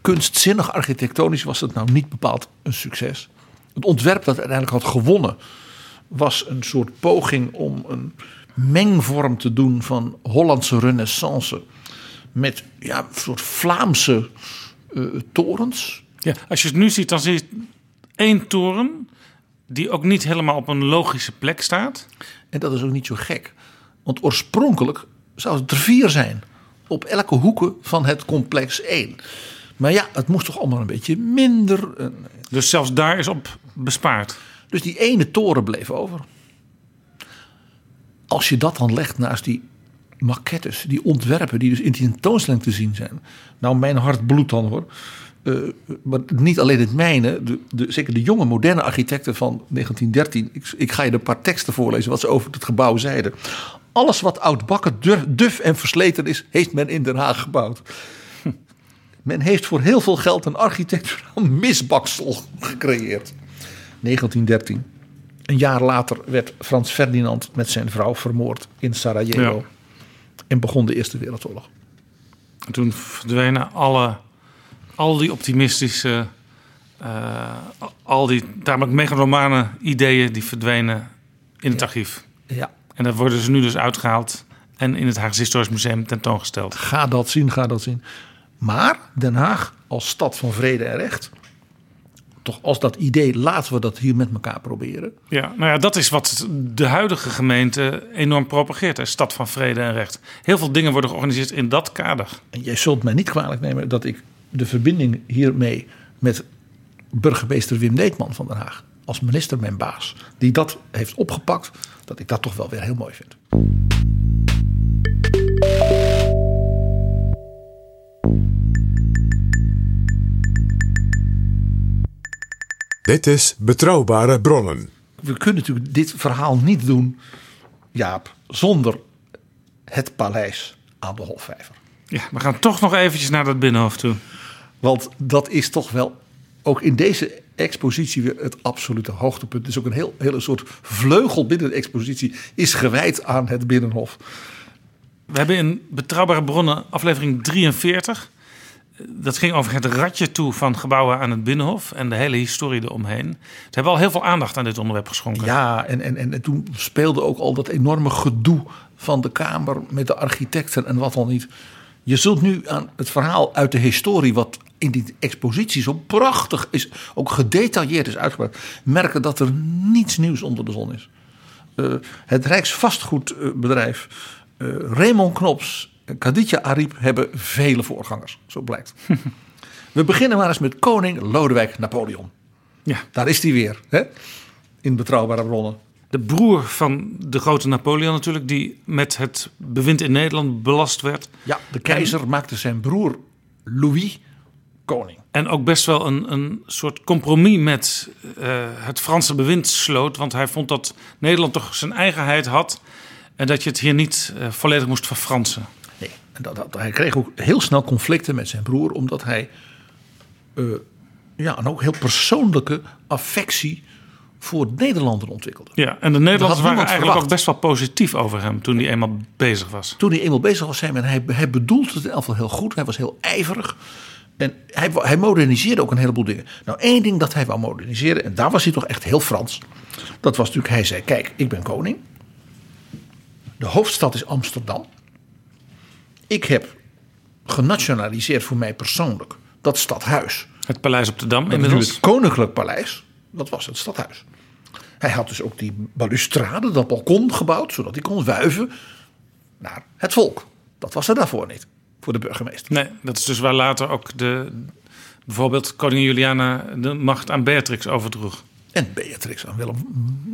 kunstzinnig architectonisch was het nou niet bepaald een succes. Het ontwerp dat uiteindelijk had gewonnen was een soort poging om een mengvorm te doen van Hollandse renaissance met ja, een soort Vlaamse torens. Ja, als je het nu ziet, dan zie je één toren die ook niet helemaal op een logische plek staat. En dat is ook niet zo gek. Want oorspronkelijk zou het er vier zijn. Op elke hoeken van het complex één. Maar ja, het moest toch allemaal een beetje minder. eh, Dus zelfs daar is op bespaard. Dus die ene toren bleef over. Als je dat dan legt naast die maquettes, die ontwerpen die dus in die tentoonstelling te zien zijn. Nou, mijn hart bloedt dan hoor. Eh, maar niet alleen het mijne, de, de, zeker de jonge moderne architecten van 1913. Ik, ik ga je een paar teksten voorlezen wat ze over het gebouw zeiden. Alles wat oudbakken, duf, duf en versleten is, heeft men in Den Haag gebouwd. Men heeft voor heel veel geld een architecturaal misbaksel gecreëerd. 1913. Een jaar later werd Frans Ferdinand met zijn vrouw vermoord in Sarajevo. Ja. En begon de Eerste Wereldoorlog. En toen verdwenen alle, al die optimistische, eh, al die tamelijk megalomane ideeën, die verdwenen in het archief. Ja, En daar worden ze nu dus uitgehaald en in het Haagse Historisch Museum tentoongesteld. ga dat zien, ga dat zien. Maar Den Haag als stad van vrede en recht. Toch als dat idee, laten we dat hier met elkaar proberen. Ja, nou ja, dat is wat de huidige gemeente enorm propageert. Hè? Stad van vrede en recht. Heel veel dingen worden georganiseerd in dat kader. En jij zult mij niet kwalijk nemen dat ik de verbinding hiermee met burgemeester Wim Deetman van Den Haag, als minister mijn baas, die dat heeft opgepakt, dat ik dat toch wel weer heel mooi vind. Dit is Betrouwbare Bronnen. We kunnen natuurlijk dit verhaal niet doen, Jaap, zonder het paleis aan de Hofvijver. Ja, we gaan toch nog eventjes naar dat binnenhof toe. Want dat is toch wel ook in deze expositie weer het absolute hoogtepunt. Is ook een heel, hele soort vleugel binnen de expositie is gewijd aan het Binnenhof. We hebben in Betrouwbare Bronnen aflevering 43. Dat ging over het ratje toe van gebouwen aan het Binnenhof en de hele historie eromheen. Ze hebben al heel veel aandacht aan dit onderwerp geschonken. Ja, en, en, en, en toen speelde ook al dat enorme gedoe van de Kamer met de architecten en wat dan niet. Je zult nu aan het verhaal uit de historie, wat in die expositie zo prachtig is, ook gedetailleerd is uitgebracht, merken dat er niets nieuws onder de zon is. Eh, het Rijksvastgoedbedrijf eh Raymond Knops en Khadija Ariep hebben vele voorgangers, zo blijkt. We beginnen maar eens met koning Lodewijk Napoleon. Ja. Daar is hij weer, hè? in betrouwbare bronnen. De broer van de grote Napoleon natuurlijk, die met het bewind in Nederland belast werd. Ja, de keizer maakte zijn broer Louis koning. En ook best wel een, een soort compromis met eh, het Franse bewind sloot. Want hij vond dat Nederland toch zijn eigenheid had. En dat je het hier niet eh, volledig moest verfransen. Nee, en dat, dat, hij kreeg ook heel snel conflicten met zijn broer, omdat hij eh, ja, een ook heel persoonlijke affectie voor Nederlander ontwikkelde. Ja, en de Nederlanders waren eigenlijk verwacht. ook best wel positief over hem toen hij eenmaal bezig was. Toen hij eenmaal bezig was, zei men, hij, hij bedoelde het in elk geval heel goed. Hij was heel ijverig. En hij, hij moderniseerde ook een heleboel dingen. Nou, één ding dat hij wou moderniseren, en daar was hij toch echt heel Frans. Dat was natuurlijk, hij zei: Kijk, ik ben koning. De hoofdstad is Amsterdam. Ik heb genationaliseerd voor mij persoonlijk dat stadhuis. Het paleis op de Dam inmiddels. het Koninklijk Paleis. Dat was het stadhuis. Hij had dus ook die balustrade, dat balkon gebouwd, zodat hij kon wuiven naar het volk. Dat was er daarvoor niet, voor de burgemeester. Nee, dat is dus waar later ook de, bijvoorbeeld koningin Juliana de macht aan Beatrix overdroeg. En Beatrix aan Willem,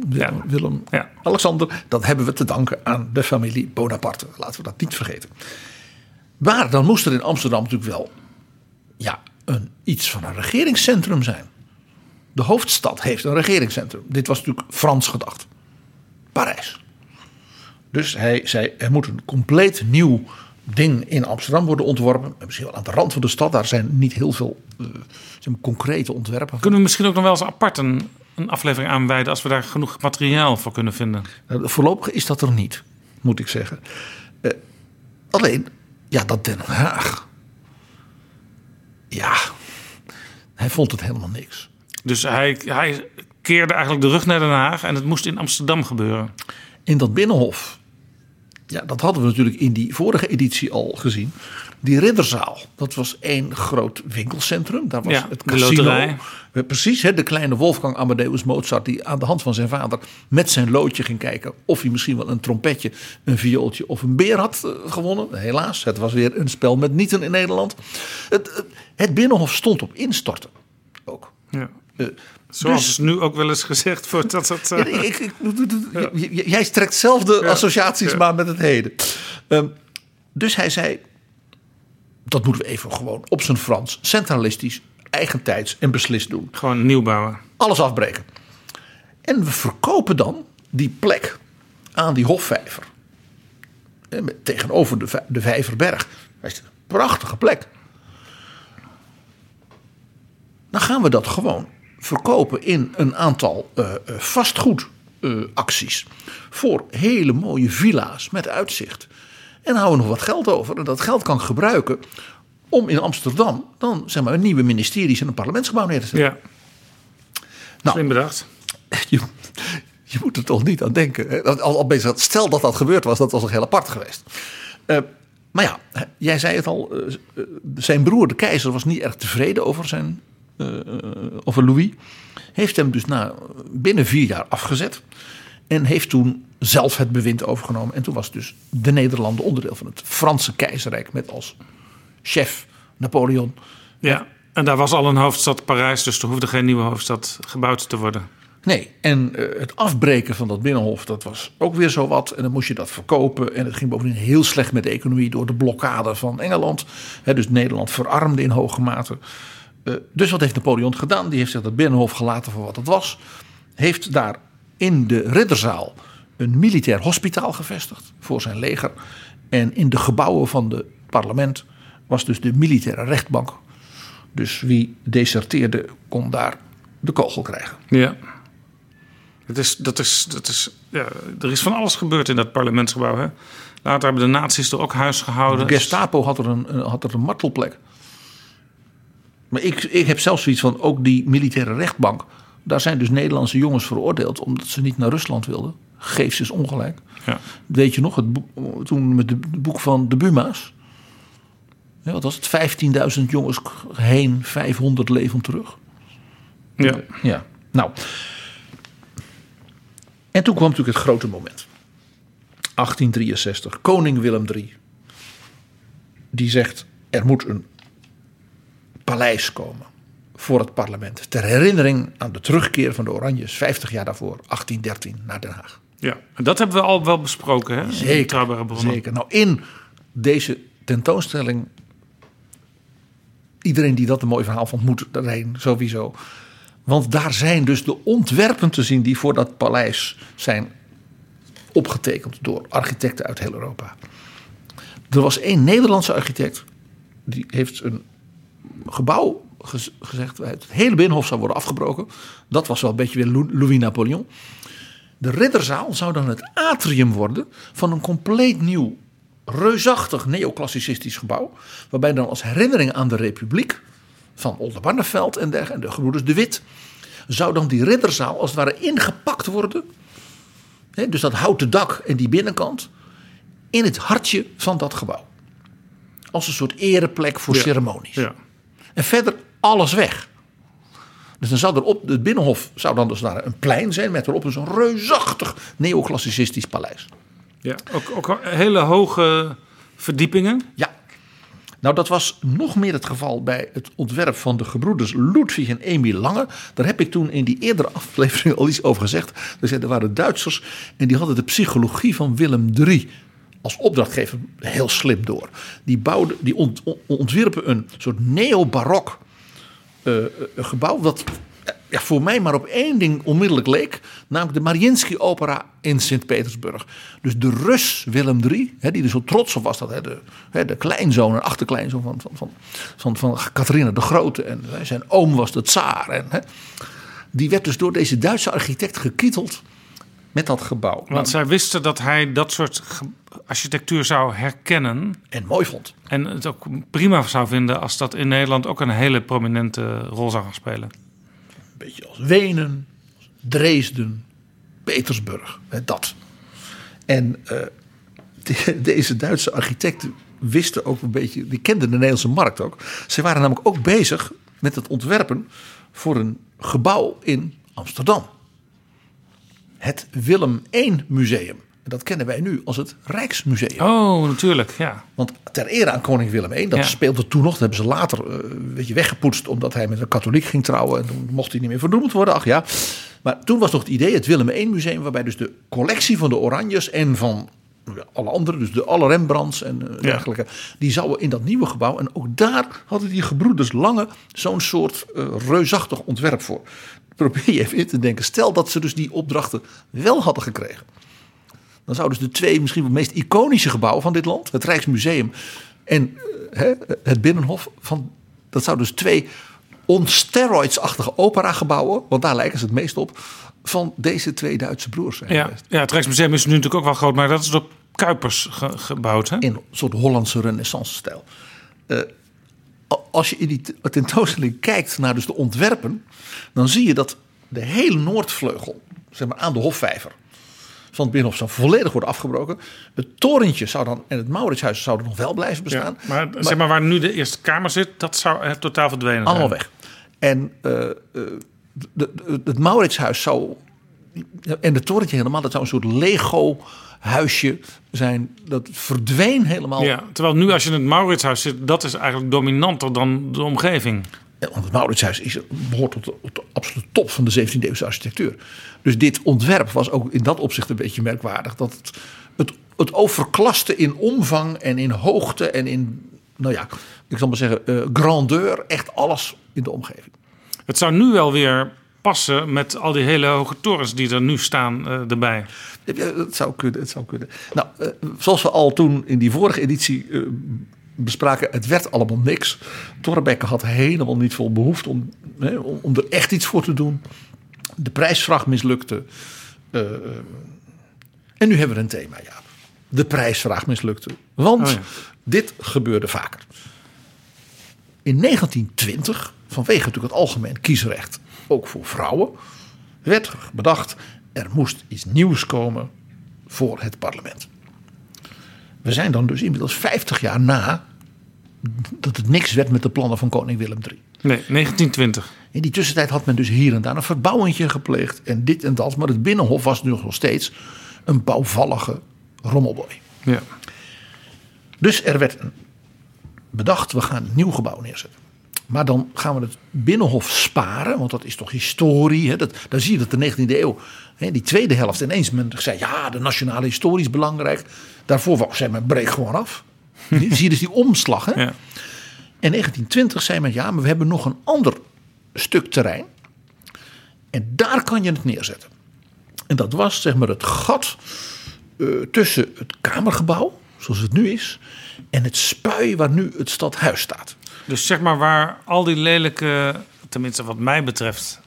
Ja. Willem, Willem Ja. Alexander. Dat hebben we te danken aan de familie Bonaparte. Laten we dat niet vergeten. Maar dan moest er in Amsterdam natuurlijk wel ja, een, iets van een regeringscentrum zijn. De hoofdstad heeft een regeringscentrum. Dit was natuurlijk Frans gedacht. Parijs. Dus hij zei, er moet een compleet nieuw ding in Amsterdam worden ontworpen. En Misschien wel aan de rand van de stad. Daar zijn niet heel veel eh, maar, concrete ontwerpen. Kunnen we misschien ook nog wel eens apart een, een aflevering aanwijden als we daar genoeg materiaal voor kunnen vinden? Nou, Voorlopig is dat er niet, moet ik zeggen. Eh, alleen, ja, dat Den Haag. Ja, hij vond het helemaal niks. Dus hij, hij keerde eigenlijk de rug naar Den Haag en het moest in Amsterdam gebeuren. In dat binnenhof, ja, dat hadden we natuurlijk in die vorige editie al gezien. Die ridderzaal, dat was één groot winkelcentrum. Daar was Ja, het casino. Precies, hè, de kleine Wolfgang Amadeus Mozart... die aan de hand van zijn vader met zijn loodje ging kijken... of hij misschien wel een trompetje, een viooltje of een beer had eh, gewonnen. Helaas, het was weer een spel met nieten in Nederland. Het, het, het binnenhof stond op instorten ook. Ja. Eh, Zoals dus- nu ook wel eens gezegd wordt dat het... eh, Ja, ik, ik, Jij trekt zelf de associaties maar met het heden. Ehm, dus hij zei: dat moeten we even gewoon op zijn Frans, centralistisch, eigentijds en beslist doen. Gewoon nieuw bouwen. Alles afbreken. En we verkopen dan die plek aan die Hofvijver. Eh, Tegenover de, de Vijverberg. Dat is een prachtige plek. Dan gaan we dat gewoon verkopen in een aantal eh, eh, vastgoedacties. voor hele mooie villa's met uitzicht. En houden we nog wat geld over. En dat geld kan ik gebruiken om in Amsterdam dan zeg maar een nieuwe ministeries en een parlementsgebouw neer te zetten. Ja. Nou. Slim bedacht. Je, je moet er toch niet aan denken. Al, al dat- stel dat dat gebeurd was, dat was nog heel apart geweest. Eh, maar ja, jij zei het al. eh, eh, zijn broer, de keizer, was niet erg tevreden over, zijn, eh, over Louis. Heeft hem dus na, binnen vier jaar afgezet. En heeft toen zelf het bewind overgenomen. En toen was dus de Nederlanden onderdeel van het Franse keizerrijk. Met als chef Napoleon. Ja. En daar was al een hoofdstad Parijs, dus er hoefde geen nieuwe hoofdstad gebouwd te worden. Nee, en eh, het afbreken van dat binnenhof, dat was ook weer zo wat. En dan moest je dat verkopen. En het ging bovendien heel slecht met de economie door de blokkade van Engeland. Dus Nederland verarmde in hoge mate. Eh, dus wat heeft Napoleon gedaan? Die heeft zich dat binnenhof gelaten voor wat het was. Heeft daar in de ridderzaal een militair hospitaal gevestigd voor zijn leger. En in de gebouwen van het parlement was dus de militaire rechtbank. Dus wie deserteerde kon daar de kogel krijgen. Ja. Het is, dat is, dat is, ja, er is van alles gebeurd in dat parlementsgebouw. Hè? Later hebben de nazi's er ook huis gehouden. De Gestapo had er een, een- had er een martelplek. Maar ik, ik heb zelfs zoiets van, ook die militaire rechtbank. Daar zijn dus Nederlandse jongens veroordeeld omdat ze niet naar Rusland wilden. Geef ze eens ongelijk. Ja. Weet je nog, het boek, toen met het boek van de Buma's. Ja, wat was het? 15.000 jongens heen, 500 levend terug. Ja. Ja, nou. En toen kwam natuurlijk het grote moment. 1863, koning Willem III. Die zegt, er moet een paleis komen voor het parlement. Ter herinnering aan de terugkeer van de Oranjes 50 jaar daarvoor, 1813, naar Den Haag. ja. En dat hebben we al wel besproken. Hè? Zeker, zeker. Nou, in deze tentoonstelling... Iedereen die dat een mooi verhaal vond, moet erheen, sowieso. Want daar zijn dus de ontwerpen te zien... die voor dat paleis zijn opgetekend door architecten uit heel Europa. Er was één Nederlandse architect... die heeft een gebouw gez- gezegd... het hele binnenhof zou worden afgebroken. Dat was wel een beetje weer Lou- Louis Napoleon. De ridderzaal zou dan het atrium worden van een compleet nieuw, reusachtig neoclassicistisch gebouw. Waarbij dan als herinnering aan de republiek van Oldenbarneveld en dergelijke, en de gebroeders De Wit, zou dan die ridderzaal als het ware ingepakt worden. Dus dat houten dak en die binnenkant in het hartje van dat gebouw. Als een soort ereplek voor ceremonies. Ja. En verder alles weg. Dus dan zou er op het binnenhof zou dan dus daar een plein zijn met erop dus een reusachtig neoclassicistisch paleis. Ja. Ook, ook hele hoge verdiepingen. Ja. Nou, dat was nog meer het geval bij het ontwerp van de gebroeders Ludwig en Emil Lange. Daar heb ik toen in die eerdere aflevering al iets over gezegd. Er Er waren Duitsers en die hadden de psychologie van Willem III als opdrachtgever heel slim door. Die, bouwden, die ont- ont- ontwierpen een soort neo-barok eh, gebouw. Eh, ja, voor mij maar op één ding onmiddellijk leek. Namelijk de Mariinsky Opera in Sint-Petersburg. Dus de Rus Willem III, hè, die er zo trots op was. Dat, de, hè, de kleinzoon en achterkleinzoon van, van, van, van, van de Grote. En zijn oom was de tsaar. En, hè, die werd dus door deze Duitse architect gekieteld met dat gebouw. Want zij wisten dat hij dat soort architectuur zou herkennen. En mooi vond. En het ook prima zou vinden als dat in Nederland ook een hele prominente rol zou gaan spelen. Een beetje als Wenen, Dresden, Petersburg. Hè, dat. En eh, de- deze Duitse architecten wisten ook een beetje, die kenden de Nederlandse markt ook. Ze waren namelijk ook bezig met het ontwerpen voor een gebouw in Amsterdam. Het Willem I Museum. En dat kennen wij nu als het Rijksmuseum. Oh, natuurlijk, ja. Want ter ere aan koning Willem I, dat Ja. speelde toen nog. Dat hebben ze later eh, een beetje weggepoetst. Omdat hij met een katholiek ging trouwen. En toen mocht hij niet meer vernoemd worden. Ach ja. Maar toen was nog het idee, het Willem I museum. Waarbij dus de collectie van de Oranjes en van ja, alle anderen. Dus de alle Rembrandts en eh, dergelijke. Die zouden in dat nieuwe gebouw. En ook daar hadden die gebroeders Lange zo'n soort eh, reusachtig ontwerp voor. Probeer je even in te denken. Stel dat ze dus die opdrachten wel hadden gekregen. Dan zouden dus de twee misschien wel meest iconische gebouwen van dit land, het Rijksmuseum en eh, hè, het Binnenhof, van, dat zouden dus twee on steroids-achtige operagebouwen, want daar lijken ze het meest op, van deze twee Duitse broers zijn Ja, ja, het Rijksmuseum is nu natuurlijk ook wel groot, maar dat is door Kuipers ge- gebouwd. Hè? In een soort Hollandse renaissance-stijl. Eh, als je in die tentoonstelling kijkt naar dus de ontwerpen, dan zie je dat de hele Noordvleugel, zeg maar aan de Hofvijver, van het Binnenhof zou volledig worden afgebroken. Het torentje zou dan en het Mauritshuis zouden nog wel blijven Ja, bestaan. maar, zeg maar waar nu de Eerste Kamer zit, dat zou totaal verdwenen zijn. Allemaal weg. En eh, eh, de- de- het Mauritshuis zou. En het torentje helemaal, dat zou een soort Lego-huisje zijn. Dat verdween helemaal. Ja, terwijl nu als je in het Mauritshuis zit, dat is eigenlijk dominanter dan de omgeving. Want het Mauritshuis is, behoort tot de, tot de absolute top van de 17e eeuwse architectuur. Dus dit ontwerp was ook in dat opzicht een beetje merkwaardig. Dat het, het, het overklaste in omvang en in hoogte en in, nou ja, ik zal maar zeggen, eh, grandeur. Echt alles in de omgeving. Het zou nu wel weer passen met al die hele hoge torens die er nu staan eh, erbij. Ja, het zou kunnen, het zou kunnen. Nou, eh, zoals we al toen in die vorige editie bespraken, het werd allemaal niks. Torrebeke had helemaal niet veel behoefte om, hè, om, er echt iets voor te doen. De prijsvraag mislukte. Eh, en nu hebben we een thema, ja. De prijsvraag mislukte. Want Oh ja. dit gebeurde vaker. In 1920, vanwege natuurlijk het algemeen kiesrecht, ook voor vrouwen, werd bedacht: er moest iets nieuws komen voor het parlement. We zijn dan dus inmiddels 50 jaar na dat het niks werd met de plannen van koning Willem III. Nee, 1920. In die tussentijd had men dus hier en daar een verbouwingje gepleegd en dit en dat. Maar het Binnenhof was nu nog steeds een bouwvallige rommelboy. Ja. Dus er werd bedacht, we gaan een nieuw gebouw neerzetten. Maar dan gaan we het Binnenhof sparen, want dat is toch historie. Hè? Dat, dan zie je dat de 19e eeuw, hè, die tweede helft, ineens men zei... ja, de nationale historie is belangrijk. Daarvoor wou- zei men, breek gewoon af. zie je dus die omslag. Hè? Ja. In 1920 zei men, ja, maar we hebben nog een ander stuk terrein. En daar kan je het neerzetten. En dat was zeg maar het gat eh, tussen het Kamergebouw, zoals het nu is, en het spui waar nu het stadhuis staat. Dus zeg maar waar al die lelijke, tenminste wat mij betreft,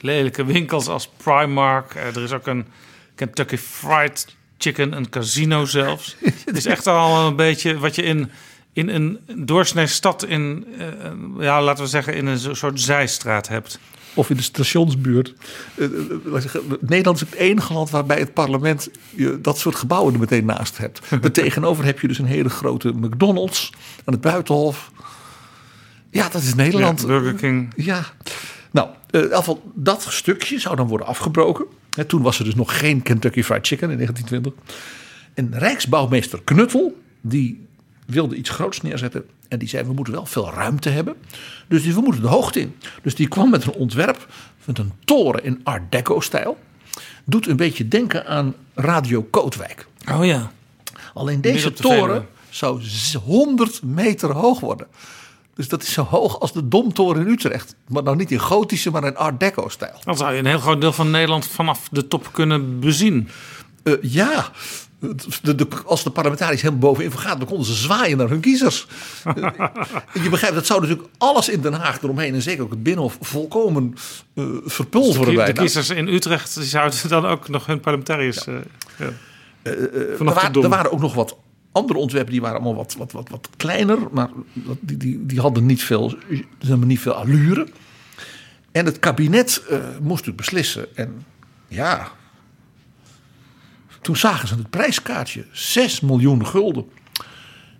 lelijke winkels als Primark. eh, er is ook een Kentucky Fried Chicken, een casino zelfs. Het is echt al een beetje wat je in, in een doorsnee stad in, eh, ja, laten we zeggen, in een soort zijstraat hebt. Of in de stationsbuurt. Eh, eh, Nederland is het enige land waarbij het parlement je dat soort gebouwen er meteen naast hebt. Daartegenover heb je dus een hele grote McDonald's aan het Buitenhof. Ja, dat is Nederland. Ja, Burger King. Ja, nou, in geval dat stukje zou dan worden afgebroken. Toen was er dus nog geen Kentucky Fried Chicken in 1920. En Rijksbouwmeester Knuttel, die wilde iets groots neerzetten. En die zei, we moeten wel veel ruimte hebben. Dus die, we moeten de hoogte in. Dus die kwam met een ontwerp met een toren in Art Deco-stijl. Doet een beetje denken aan Radio Kootwijk. Oh ja. Alleen deze de toren zou z- 100 meter hoog worden. Dus dat is zo hoog als de Domtoren in Utrecht. Maar nou niet in gotische, maar in Art Deco-stijl. Dan zou je een heel groot deel van Nederland vanaf de top kunnen bezien. Eh, ja, de, de- als de parlementariërs helemaal bovenin vergaan, dan konden ze zwaaien naar hun kiezers. Je begrijpt, dat zou natuurlijk alles in Den Haag eromheen en zeker ook het Binnenhof volkomen eh verpulveren De, bijna. kiezers in Utrecht die zouden dan ook nog hun parlementariërs... eh, ja. vanaf de wa- Dom. er waren ook nog wat andere ontwerpen, die waren allemaal wat, wat, wat, wat kleiner, maar die, die, die hadden niet veel, niet veel allure. En het kabinet eh, moest natuurlijk beslissen. En ja, toen zagen ze het prijskaartje, 6 miljoen gulden.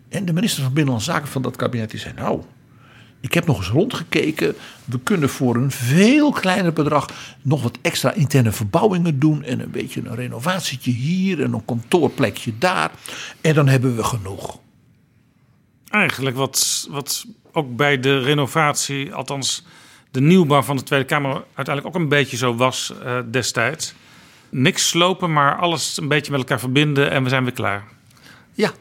En de minister van Binnenlandse Zaken van dat kabinet die zei, nou, ik heb nog eens rondgekeken. We kunnen voor een veel kleiner bedrag nog wat extra interne verbouwingen doen. En een beetje een renovatietje hier en een kantoorplekje daar. En dan hebben we genoeg. Eigenlijk wat, wat ook bij de renovatie, althans de nieuwbouw van de Tweede Kamer uiteindelijk ook een beetje zo was eh, destijds. Niks slopen, maar alles een beetje met elkaar verbinden en we zijn weer klaar. Ja.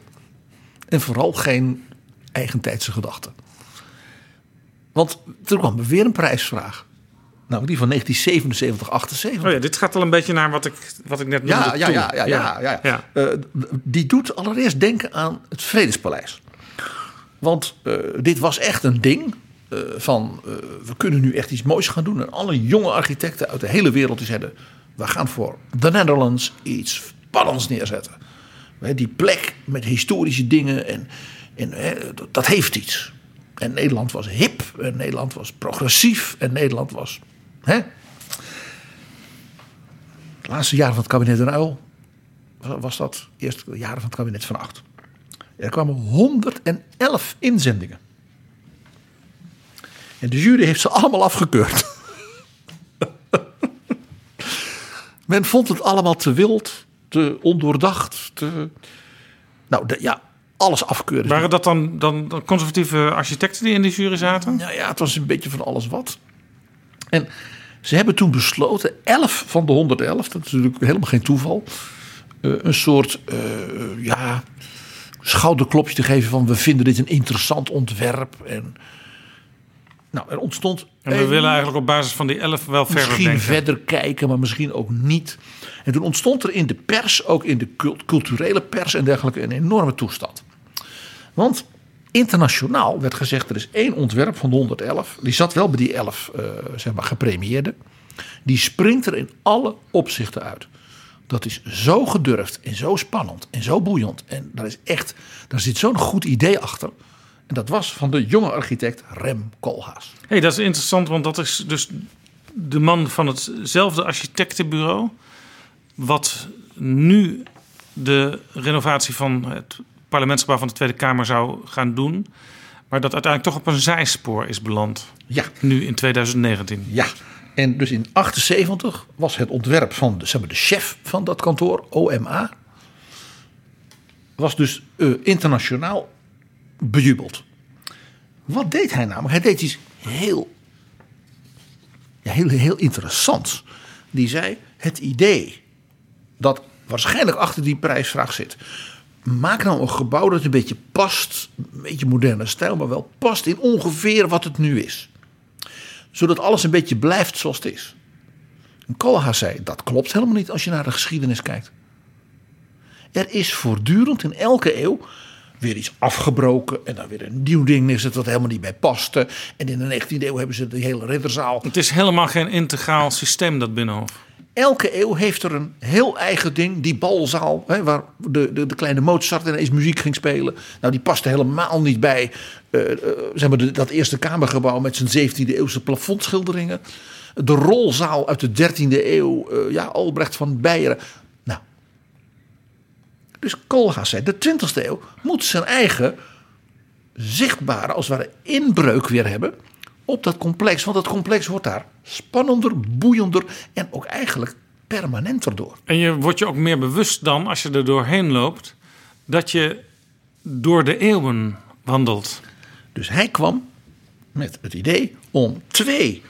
En vooral geen eigentijdse gedachten. Want er kwam weer een prijsvraag. Nou, die van 1977, 78. Oh ja, dit gaat al een beetje naar wat ik, wat ik net noemde Ja, ja, toen. ja, ja, ja, ja. Ja. Eh, die doet allereerst denken aan het Vredespaleis. Want eh, dit was echt een ding. eh, van we kunnen nu echt iets moois gaan doen. En alle jonge architecten uit de hele wereld die zeiden: we gaan voor de Netherlands iets spannends neerzetten. Die plek met historische dingen en, en dat heeft iets. En Nederland was hip, en Nederland was progressief, en Nederland was. Hè? De laatste jaren van het kabinet Den Uyl was dat de jaren van het kabinet van acht. Er kwamen 111 inzendingen. En de jury heeft ze allemaal afgekeurd. Men vond het allemaal te wild, te ondoordacht, te... Nou ja, alles afkeuren. Waren dat dan, dan, conservatieve architecten die in die jury zaten? Nou ja, het was een beetje van alles wat. En ze hebben toen besloten, 11 van de 111, dat is natuurlijk helemaal geen toeval, eh, een soort eh, ja, schouderklopje te geven van we vinden dit een interessant ontwerp. En, nou, er ontstond. En we een- willen eigenlijk op basis van die elf wel verder misschien denken. verder kijken, maar misschien ook niet. En toen ontstond er in de pers, ook in de cult- culturele pers en dergelijke, een enorme toestand. Want internationaal werd gezegd: er is één ontwerp van de 111. Die zat wel bij die 11 eh, zeg maar, gepremieerden. Die springt er in alle opzichten uit. Dat is zo gedurfd en zo spannend en zo boeiend. En daar, is echt, daar zit zo'n goed idee achter. En dat was van de jonge architect Rem Koolhaas. hey, dat is interessant, want dat is dus de man van hetzelfde architectenbureau. Wat nu de renovatie van het parlementsgebouw van de Tweede Kamer zou gaan doen. Maar dat uiteindelijk toch op een zijspoor is beland. Ja, Nu in 2019. Ja, en dus in 78 was het ontwerp van de, zeg maar, de chef van dat kantoor, OMA, was dus eh, internationaal bejubeld. Wat deed hij namelijk? Hij deed iets heel, ja, heel, heel interessants. Die zei, het idee dat waarschijnlijk achter die prijsvraag zit. Maak nou een gebouw dat een beetje past, een beetje moderne stijl, maar wel past in ongeveer wat het nu is zodat alles een beetje blijft zoals het is. En Koolhaas zei, dat klopt helemaal niet als je naar de geschiedenis kijkt. Er is voortdurend in elke eeuw weer iets afgebroken en dan weer een nieuw ding neergezet dat helemaal niet bij paste. En in de 19e eeuw hebben ze de hele ridderzaal. Het is helemaal geen integraal systeem, dat Binnenhof. Elke eeuw heeft er een heel eigen ding. Die balzaal, hè, waar de, de, de kleine Mozart ineens muziek ging spelen. Nou, die paste helemaal niet bij eh, eh, zeg maar dat eerste kamergebouw met zijn 17e eeuwse plafondschilderingen. De rolzaal uit de 13e eeuw, eh, ja, Albrecht van Beieren. Nou, dus Koolhaas zei, de 20e eeuw moet zijn eigen zichtbare, als het ware, inbreuk weer hebben op dat complex. Want dat complex wordt daar spannender, boeiender en ook eigenlijk permanenter door. En je wordt je ook meer bewust dan, als je er doorheen loopt, dat je door de eeuwen wandelt. Dus hij kwam met het idee om twee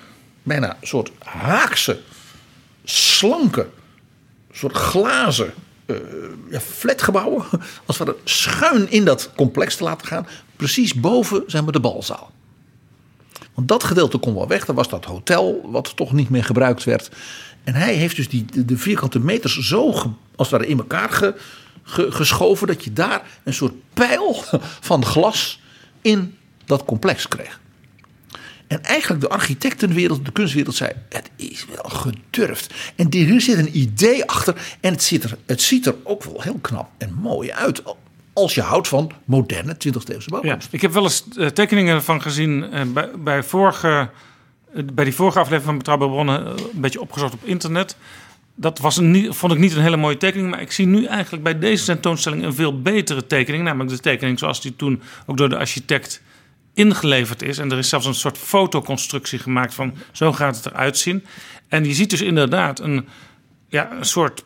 bijna soort haakse, slanke, soort glazen uh, ja, flatgebouwen, als we schuin in dat complex te laten gaan, precies boven zijn we de balzaal. Want dat gedeelte kon wel weg. Er was dat hotel wat toch niet meer gebruikt werd. En hij heeft dus die, de, vierkante meters zo als het ware in elkaar ge, geschoven... dat je daar een soort pijl van glas in dat complex kreeg. En eigenlijk de architectenwereld, de kunstwereld zei: het is wel gedurfd. En hier zit een idee achter. En het ziet, er, het ziet er ook wel heel knap en mooi uit. Als je houdt van moderne 20e eeuwse bouwkunst. Ja, ik heb wel eens uh, tekeningen van gezien uh, bij, bij, vorige, uh, bij die vorige aflevering van Betrouwbare Bronnen. een beetje opgezocht op internet. Dat was een, vond ik niet een hele mooie tekening. Maar ik zie nu eigenlijk bij deze tentoonstelling een veel betere tekening. Namelijk de tekening zoals die toen ook door de architect ingeleverd is. En er is zelfs een soort fotoconstructie gemaakt van zo gaat het eruit zien. En je ziet dus inderdaad een, ja, een soort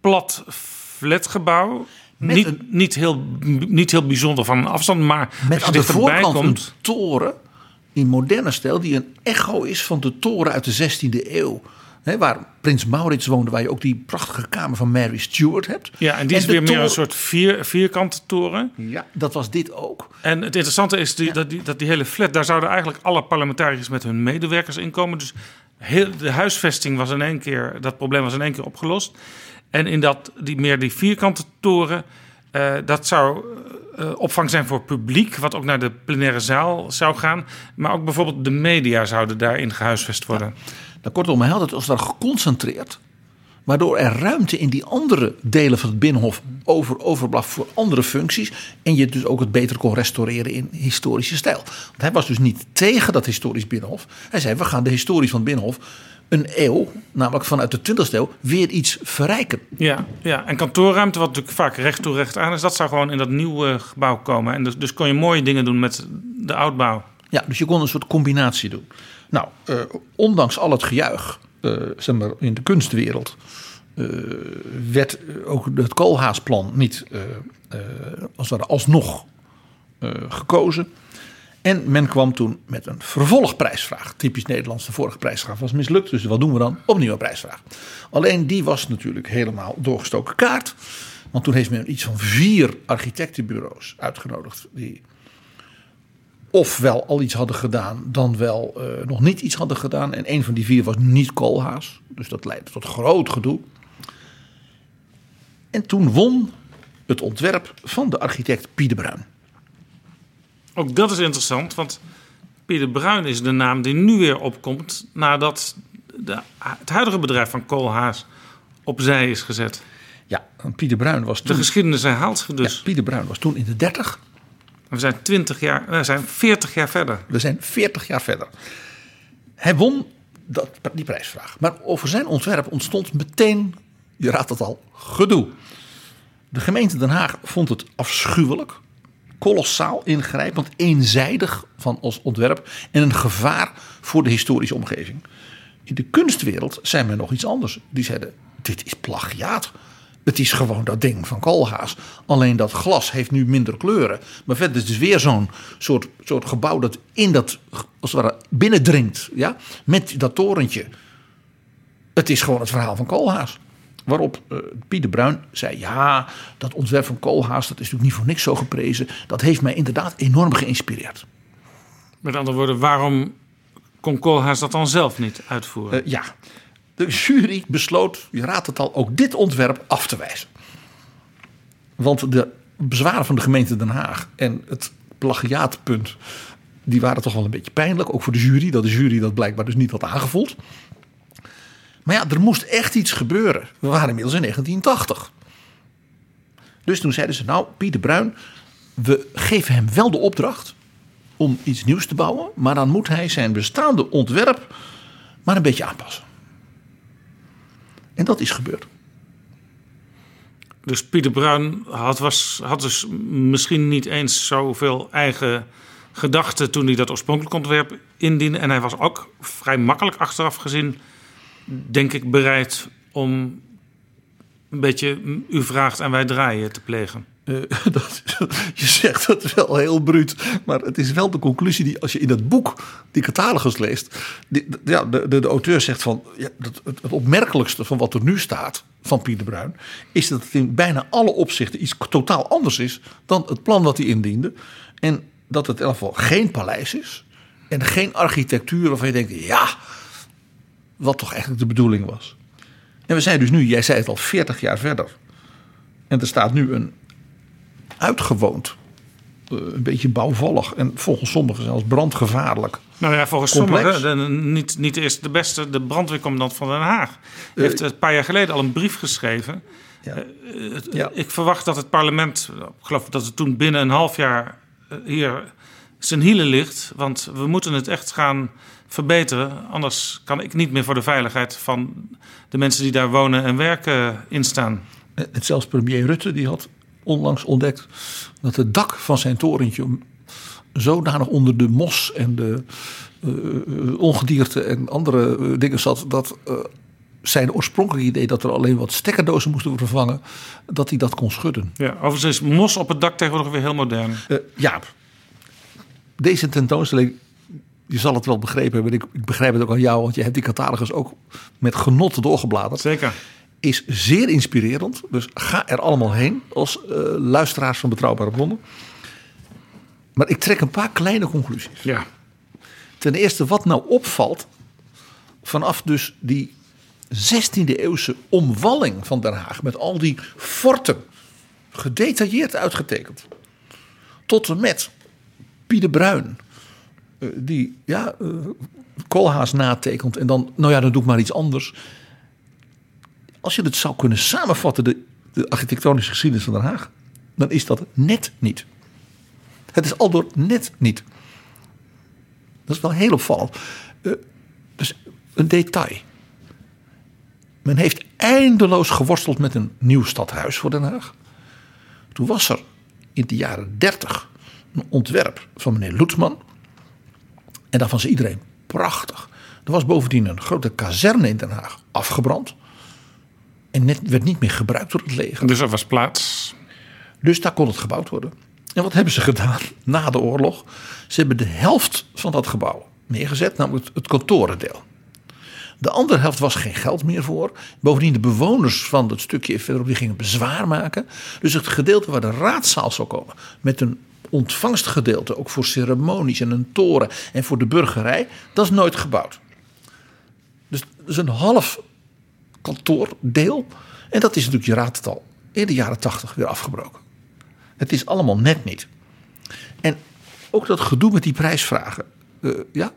plat flatgebouw. Niet, een, niet, heel, niet heel bijzonder van een afstand, maar met als je aan de voorkant komt, een toren in moderne stijl die een echo is van de toren uit de 16e eeuw waar Prins Maurits woonde, waar je ook die prachtige kamer van Mary Stuart hebt. Ja, en die is weer meer een soort vier, vierkante toren. Ja, dat was dit ook. En het interessante is die, dat, die, dat die hele flat, daar zouden eigenlijk alle parlementariërs met hun medewerkers in komen. Dus heel, de huisvesting was in één keer, dat probleem was in één keer opgelost. En in dat, die, meer die vierkante toren, uh, dat zou uh, opvang zijn voor publiek, wat ook naar de plenaire zaal zou gaan. Maar ook bijvoorbeeld de media zouden daarin gehuisvest worden. Ja. Nou, kortom, hij had het als daar geconcentreerd. Waardoor er ruimte in die andere delen van het Binnenhof over, overblaf voor andere functies. En je dus ook het beter kon restaureren in historische stijl. Want hij was dus niet tegen dat historisch Binnenhof. Hij zei, we gaan de historie van het Binnenhof een eeuw, namelijk vanuit de 20e eeuw, weer iets verrijken. Ja, ja, en kantoorruimte, wat natuurlijk vaak recht toe recht aan is, dat zou gewoon in dat nieuwe gebouw komen. En dus, dus kon je mooie dingen doen met de oudbouw. Ja, dus je kon een soort combinatie doen. Nou, uh, ondanks al het gejuich uh, zeg maar, in de kunstwereld uh, werd ook het Koolhaasplan niet als het ware alsnog gekozen. En men kwam toen met een vervolgprijsvraag. Typisch Nederlands, de vorige prijsvraag was mislukt. Dus wat doen we dan? Opnieuw een prijsvraag. Alleen die was natuurlijk helemaal doorgestoken kaart. Want toen heeft men iets van vier architectenbureaus uitgenodigd. Die ofwel al iets hadden gedaan, dan wel uh, nog niet iets hadden gedaan. En een van die vier was niet Koolhaas. Dus dat leidde tot groot gedoe. En toen won het ontwerp van de architect Pieter Bruin. Ook dat is interessant, want Pieter Bruin is de naam die nu weer opkomt nadat de, het huidige bedrijf van Koolhaas opzij is gezet. Ja, Pieter Bruin was toen... De geschiedenis herhaalt zich dus. Ja, Pieter Bruin was toen in de dertig. We zijn 20 jaar, we zijn 40 jaar verder. We zijn 40 jaar verder. Hij won dat, die prijsvraag. Maar over zijn ontwerp ontstond meteen, je raadt het al, gedoe. De gemeente Den Haag vond het afschuwelijk, kolossaal ingrijpend, eenzijdig van ons ontwerp en een gevaar voor de historische omgeving. In de kunstwereld zei men nog iets anders. Die zeiden: dit is plagiaat. Het is gewoon dat ding van Koolhaas. Alleen dat glas heeft nu minder kleuren. Maar verder is het weer zo'n soort, soort gebouw dat in dat, als het ware, binnendringt. Ja? Met dat torentje. Het is gewoon het verhaal van Koolhaas. Waarop uh, Pieter Bruin zei: Ja, dat ontwerp van Koolhaas, dat is natuurlijk niet voor niks zo geprezen. Dat heeft mij inderdaad enorm geïnspireerd. Met andere woorden, waarom kon Koolhaas dat dan zelf niet uitvoeren? Uh, ja, de jury besloot, je raadt het al, ook dit ontwerp af te wijzen. Want de bezwaren van de gemeente Den Haag en het plagiaatpunt, die waren toch wel een beetje pijnlijk. Ook voor de jury, dat de jury dat blijkbaar dus niet had aangevoeld. Maar ja, er moest echt iets gebeuren. We waren inmiddels in 1980. Dus toen zeiden ze, nou, Pieter Bruin, we geven hem wel de opdracht om iets nieuws te bouwen, maar dan moet hij zijn bestaande ontwerp maar een beetje aanpassen. En dat is gebeurd. Dus Pieter Bruin had, was, had dus misschien niet eens zoveel eigen gedachten toen hij dat oorspronkelijk ontwerp indiende. En hij was ook vrij makkelijk achteraf gezien, denk ik, bereid om een beetje u vraagt en wij draaien te plegen. Uh, dat, je zegt dat wel heel bruut, maar het is wel de conclusie die als je in dat boek die catalogus leest, ja, de, de, de, auteur zegt van ja, het, het, opmerkelijkste van wat er nu staat van Pieter Bruin is dat het in bijna alle opzichten iets totaal anders is dan het plan dat hij indiende en dat het in ieder geval geen paleis is en geen architectuur waarvan je denkt ja, wat toch eigenlijk de bedoeling was. En we zijn dus nu, jij zei het al, 40 jaar verder. En er staat nu een uitgewoond. Uh, een beetje bouwvallig en volgens sommigen zelfs brandgevaarlijk. Nou ja, volgens sommigen niet, niet eerst de beste, de brandweercommandant van Den Haag. Uh, heeft een paar jaar geleden al een brief geschreven. Ja. Uh, ja. Ik verwacht dat het parlement, ik geloof dat het toen binnen een half jaar hier zijn hielen ligt. Want we moeten het echt gaan verbeteren. Anders kan ik niet meer voor de veiligheid van de mensen die daar wonen en werken instaan. En zelfs premier Rutte die had onlangs ontdekt dat het dak van zijn torentje zodanig onder de mos en de uh, ongedierte en andere uh, dingen zat dat uh, zijn oorspronkelijke idee dat er alleen wat stekkerdozen moesten worden vervangen, dat hij dat kon schudden. Ja, overigens is mos op het dak tegenwoordig weer heel modern. ja, deze tentoonstelling, je zal het wel begrepen hebben, ik, ik begrijp het ook aan jou, want je hebt die catalogus ook met genot doorgebladerd. Zeker is zeer inspirerend. Dus ga er allemaal heen als uh, luisteraars van Betrouwbare Bronnen. Maar ik trek een paar kleine conclusies. Ja. Ten eerste, wat nou opvalt vanaf dus die 16e eeuwse omwalling van Den Haag met al die forten, gedetailleerd uitgetekend, tot en met Pieter Bruin, die ja, uh, Koolhaas natekent en dan, nou ja, dan doe ik maar iets anders als je het zou kunnen samenvatten, de, de architectonische geschiedenis van Den Haag, dan is dat net niet. Het is al door net niet. Dat is wel heel opvallend. Uh, dus een detail. Men heeft eindeloos geworsteld met een nieuw stadhuis voor Den Haag. Toen was er in de jaren 30 een ontwerp van meneer Loetsman. En daarvan zei iedereen prachtig. Er was bovendien een grote kazerne in Den Haag afgebrand. En net, werd niet meer gebruikt door het leger. Dus er was plaats. Dus daar kon het gebouwd worden. En wat hebben ze gedaan na de oorlog? Ze hebben de helft van dat gebouw neergezet, namelijk het kantorendeel. De andere helft was geen geld meer voor. Bovendien de bewoners van dat stukje verderop die gingen bezwaar maken. Dus het gedeelte waar de raadzaal zou komen met een ontvangstgedeelte, ook voor ceremonies en een toren en voor de burgerij, dat is nooit gebouwd. Dus, dus een half kantoordeel. En dat is natuurlijk, je raadt het al, in de jaren tachtig weer afgebroken. Het is allemaal net niet. En ook dat gedoe met die prijsvragen. Uh, ja.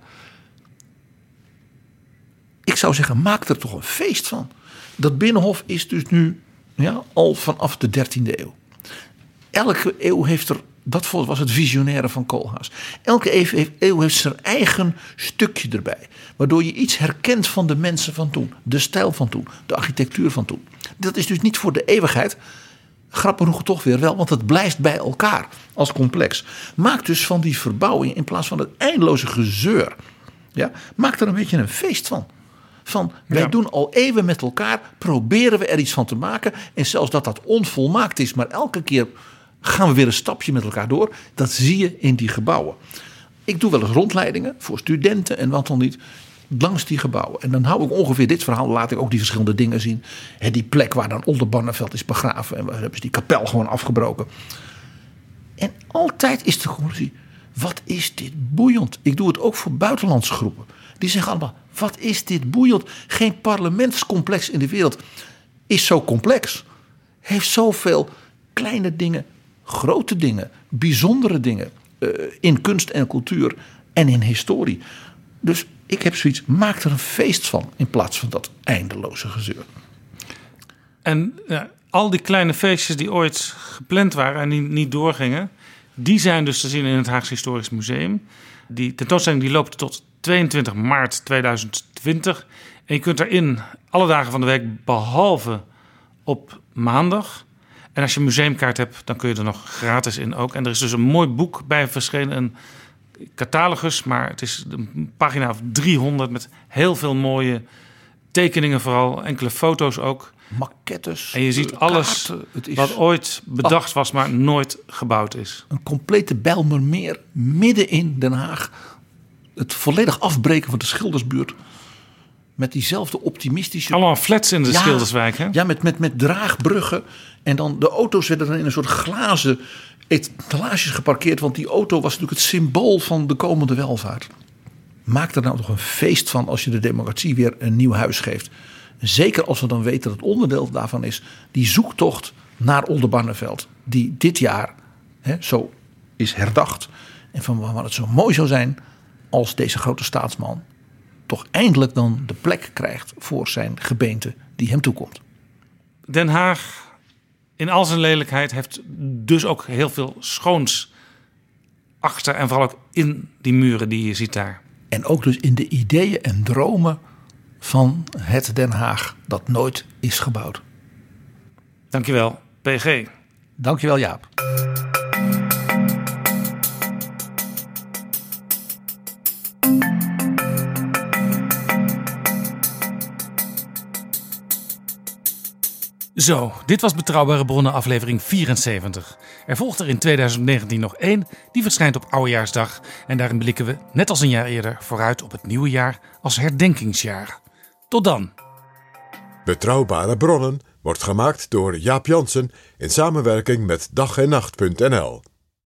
Ik zou zeggen, maak er toch een feest van. Dat Binnenhof is dus nu ja, al vanaf de 13e eeuw. Elke eeuw heeft er dat was het visionaire van Koolhaas. Elke eeuw heeft zijn eigen stukje erbij. Waardoor je iets herkent van de mensen van toen. De stijl van toen. De architectuur van toen. Dat is dus niet voor de eeuwigheid. Grappig genoeg toch weer wel, want het blijft bij elkaar als complex. Maak dus van die verbouwing in plaats van het eindeloze gezeur. Ja, maak er een beetje een feest van. Van wij doen al eeuwen met elkaar, proberen we er iets van te maken. En zelfs dat dat onvolmaakt is, maar elke keer gaan we weer een stapje met elkaar door. Dat zie je in die gebouwen. Ik doe wel eens rondleidingen voor studenten en wat dan niet. Langs die gebouwen. En dan hou ik ongeveer dit verhaal. Laat ik ook die verschillende dingen zien. He, die plek waar dan Oldenbarneveld is begraven. En waar hebben ze die kapel gewoon afgebroken. En altijd is de conclusie. Wat is dit boeiend. Ik doe het ook voor buitenlandse groepen. Die zeggen allemaal. Wat is dit boeiend. Geen parlementscomplex in de wereld is zo complex. Heeft zoveel kleine dingen grote dingen, bijzondere dingen uh, in kunst en cultuur en in historie. Dus Ik heb zoiets, maak er een feest van in plaats van dat eindeloze gezeur. En ja, al die kleine feestjes die ooit gepland waren en die niet doorgingen, die zijn dus te zien in het Haagse Historisch Museum. Die tentoonstelling die loopt tot 22 maart 2020. En je kunt daarin alle dagen van de week, behalve op maandag. En als je een museumkaart hebt, dan kun je er nog gratis in ook. En er is dus een mooi boek bij verschenen, een catalogus, maar het is een pagina of 300 met heel veel mooie tekeningen, vooral enkele foto's ook. Maquettes. En je ziet eh, alles kaarten. Het is wat ooit bedacht was, maar nooit gebouwd is. een complete Bijlmermeer midden in Den Haag. Het volledig afbreken van de Schildersbuurt. Met diezelfde optimistische... Allemaal flats in de Ja, Schilderswijk, hè? Ja, met, met, met draagbruggen. En dan de auto's werden dan in een soort glazen etalages geparkeerd. Want die auto was natuurlijk het symbool van de komende welvaart. Maak er nou toch een feest van als je de democratie weer een nieuw huis geeft. Zeker als we dan weten dat het onderdeel daarvan is die zoektocht naar Oldenbarneveld. Die dit jaar hè, zo is herdacht. En van waar het zo mooi zou zijn als deze grote staatsman toch eindelijk dan de plek krijgt voor zijn gebeente die hem toekomt. Den Haag in al zijn lelijkheid heeft dus ook heel veel schoons achter en vooral ook in die muren die je ziet daar. En ook dus in de ideeën en dromen van het Den Haag dat nooit is gebouwd. Dankjewel, PG. Dankjewel Jaap. Zo, dit was Betrouwbare Bronnen aflevering 74. Er volgt er in 2019 nog één, die verschijnt op Oudejaarsdag. En daarin blikken we, net als een jaar eerder, vooruit op het nieuwe jaar als herdenkingsjaar. Tot dan! Betrouwbare bronnen wordt gemaakt door Jaap Jansen in samenwerking met dag en nacht.nl.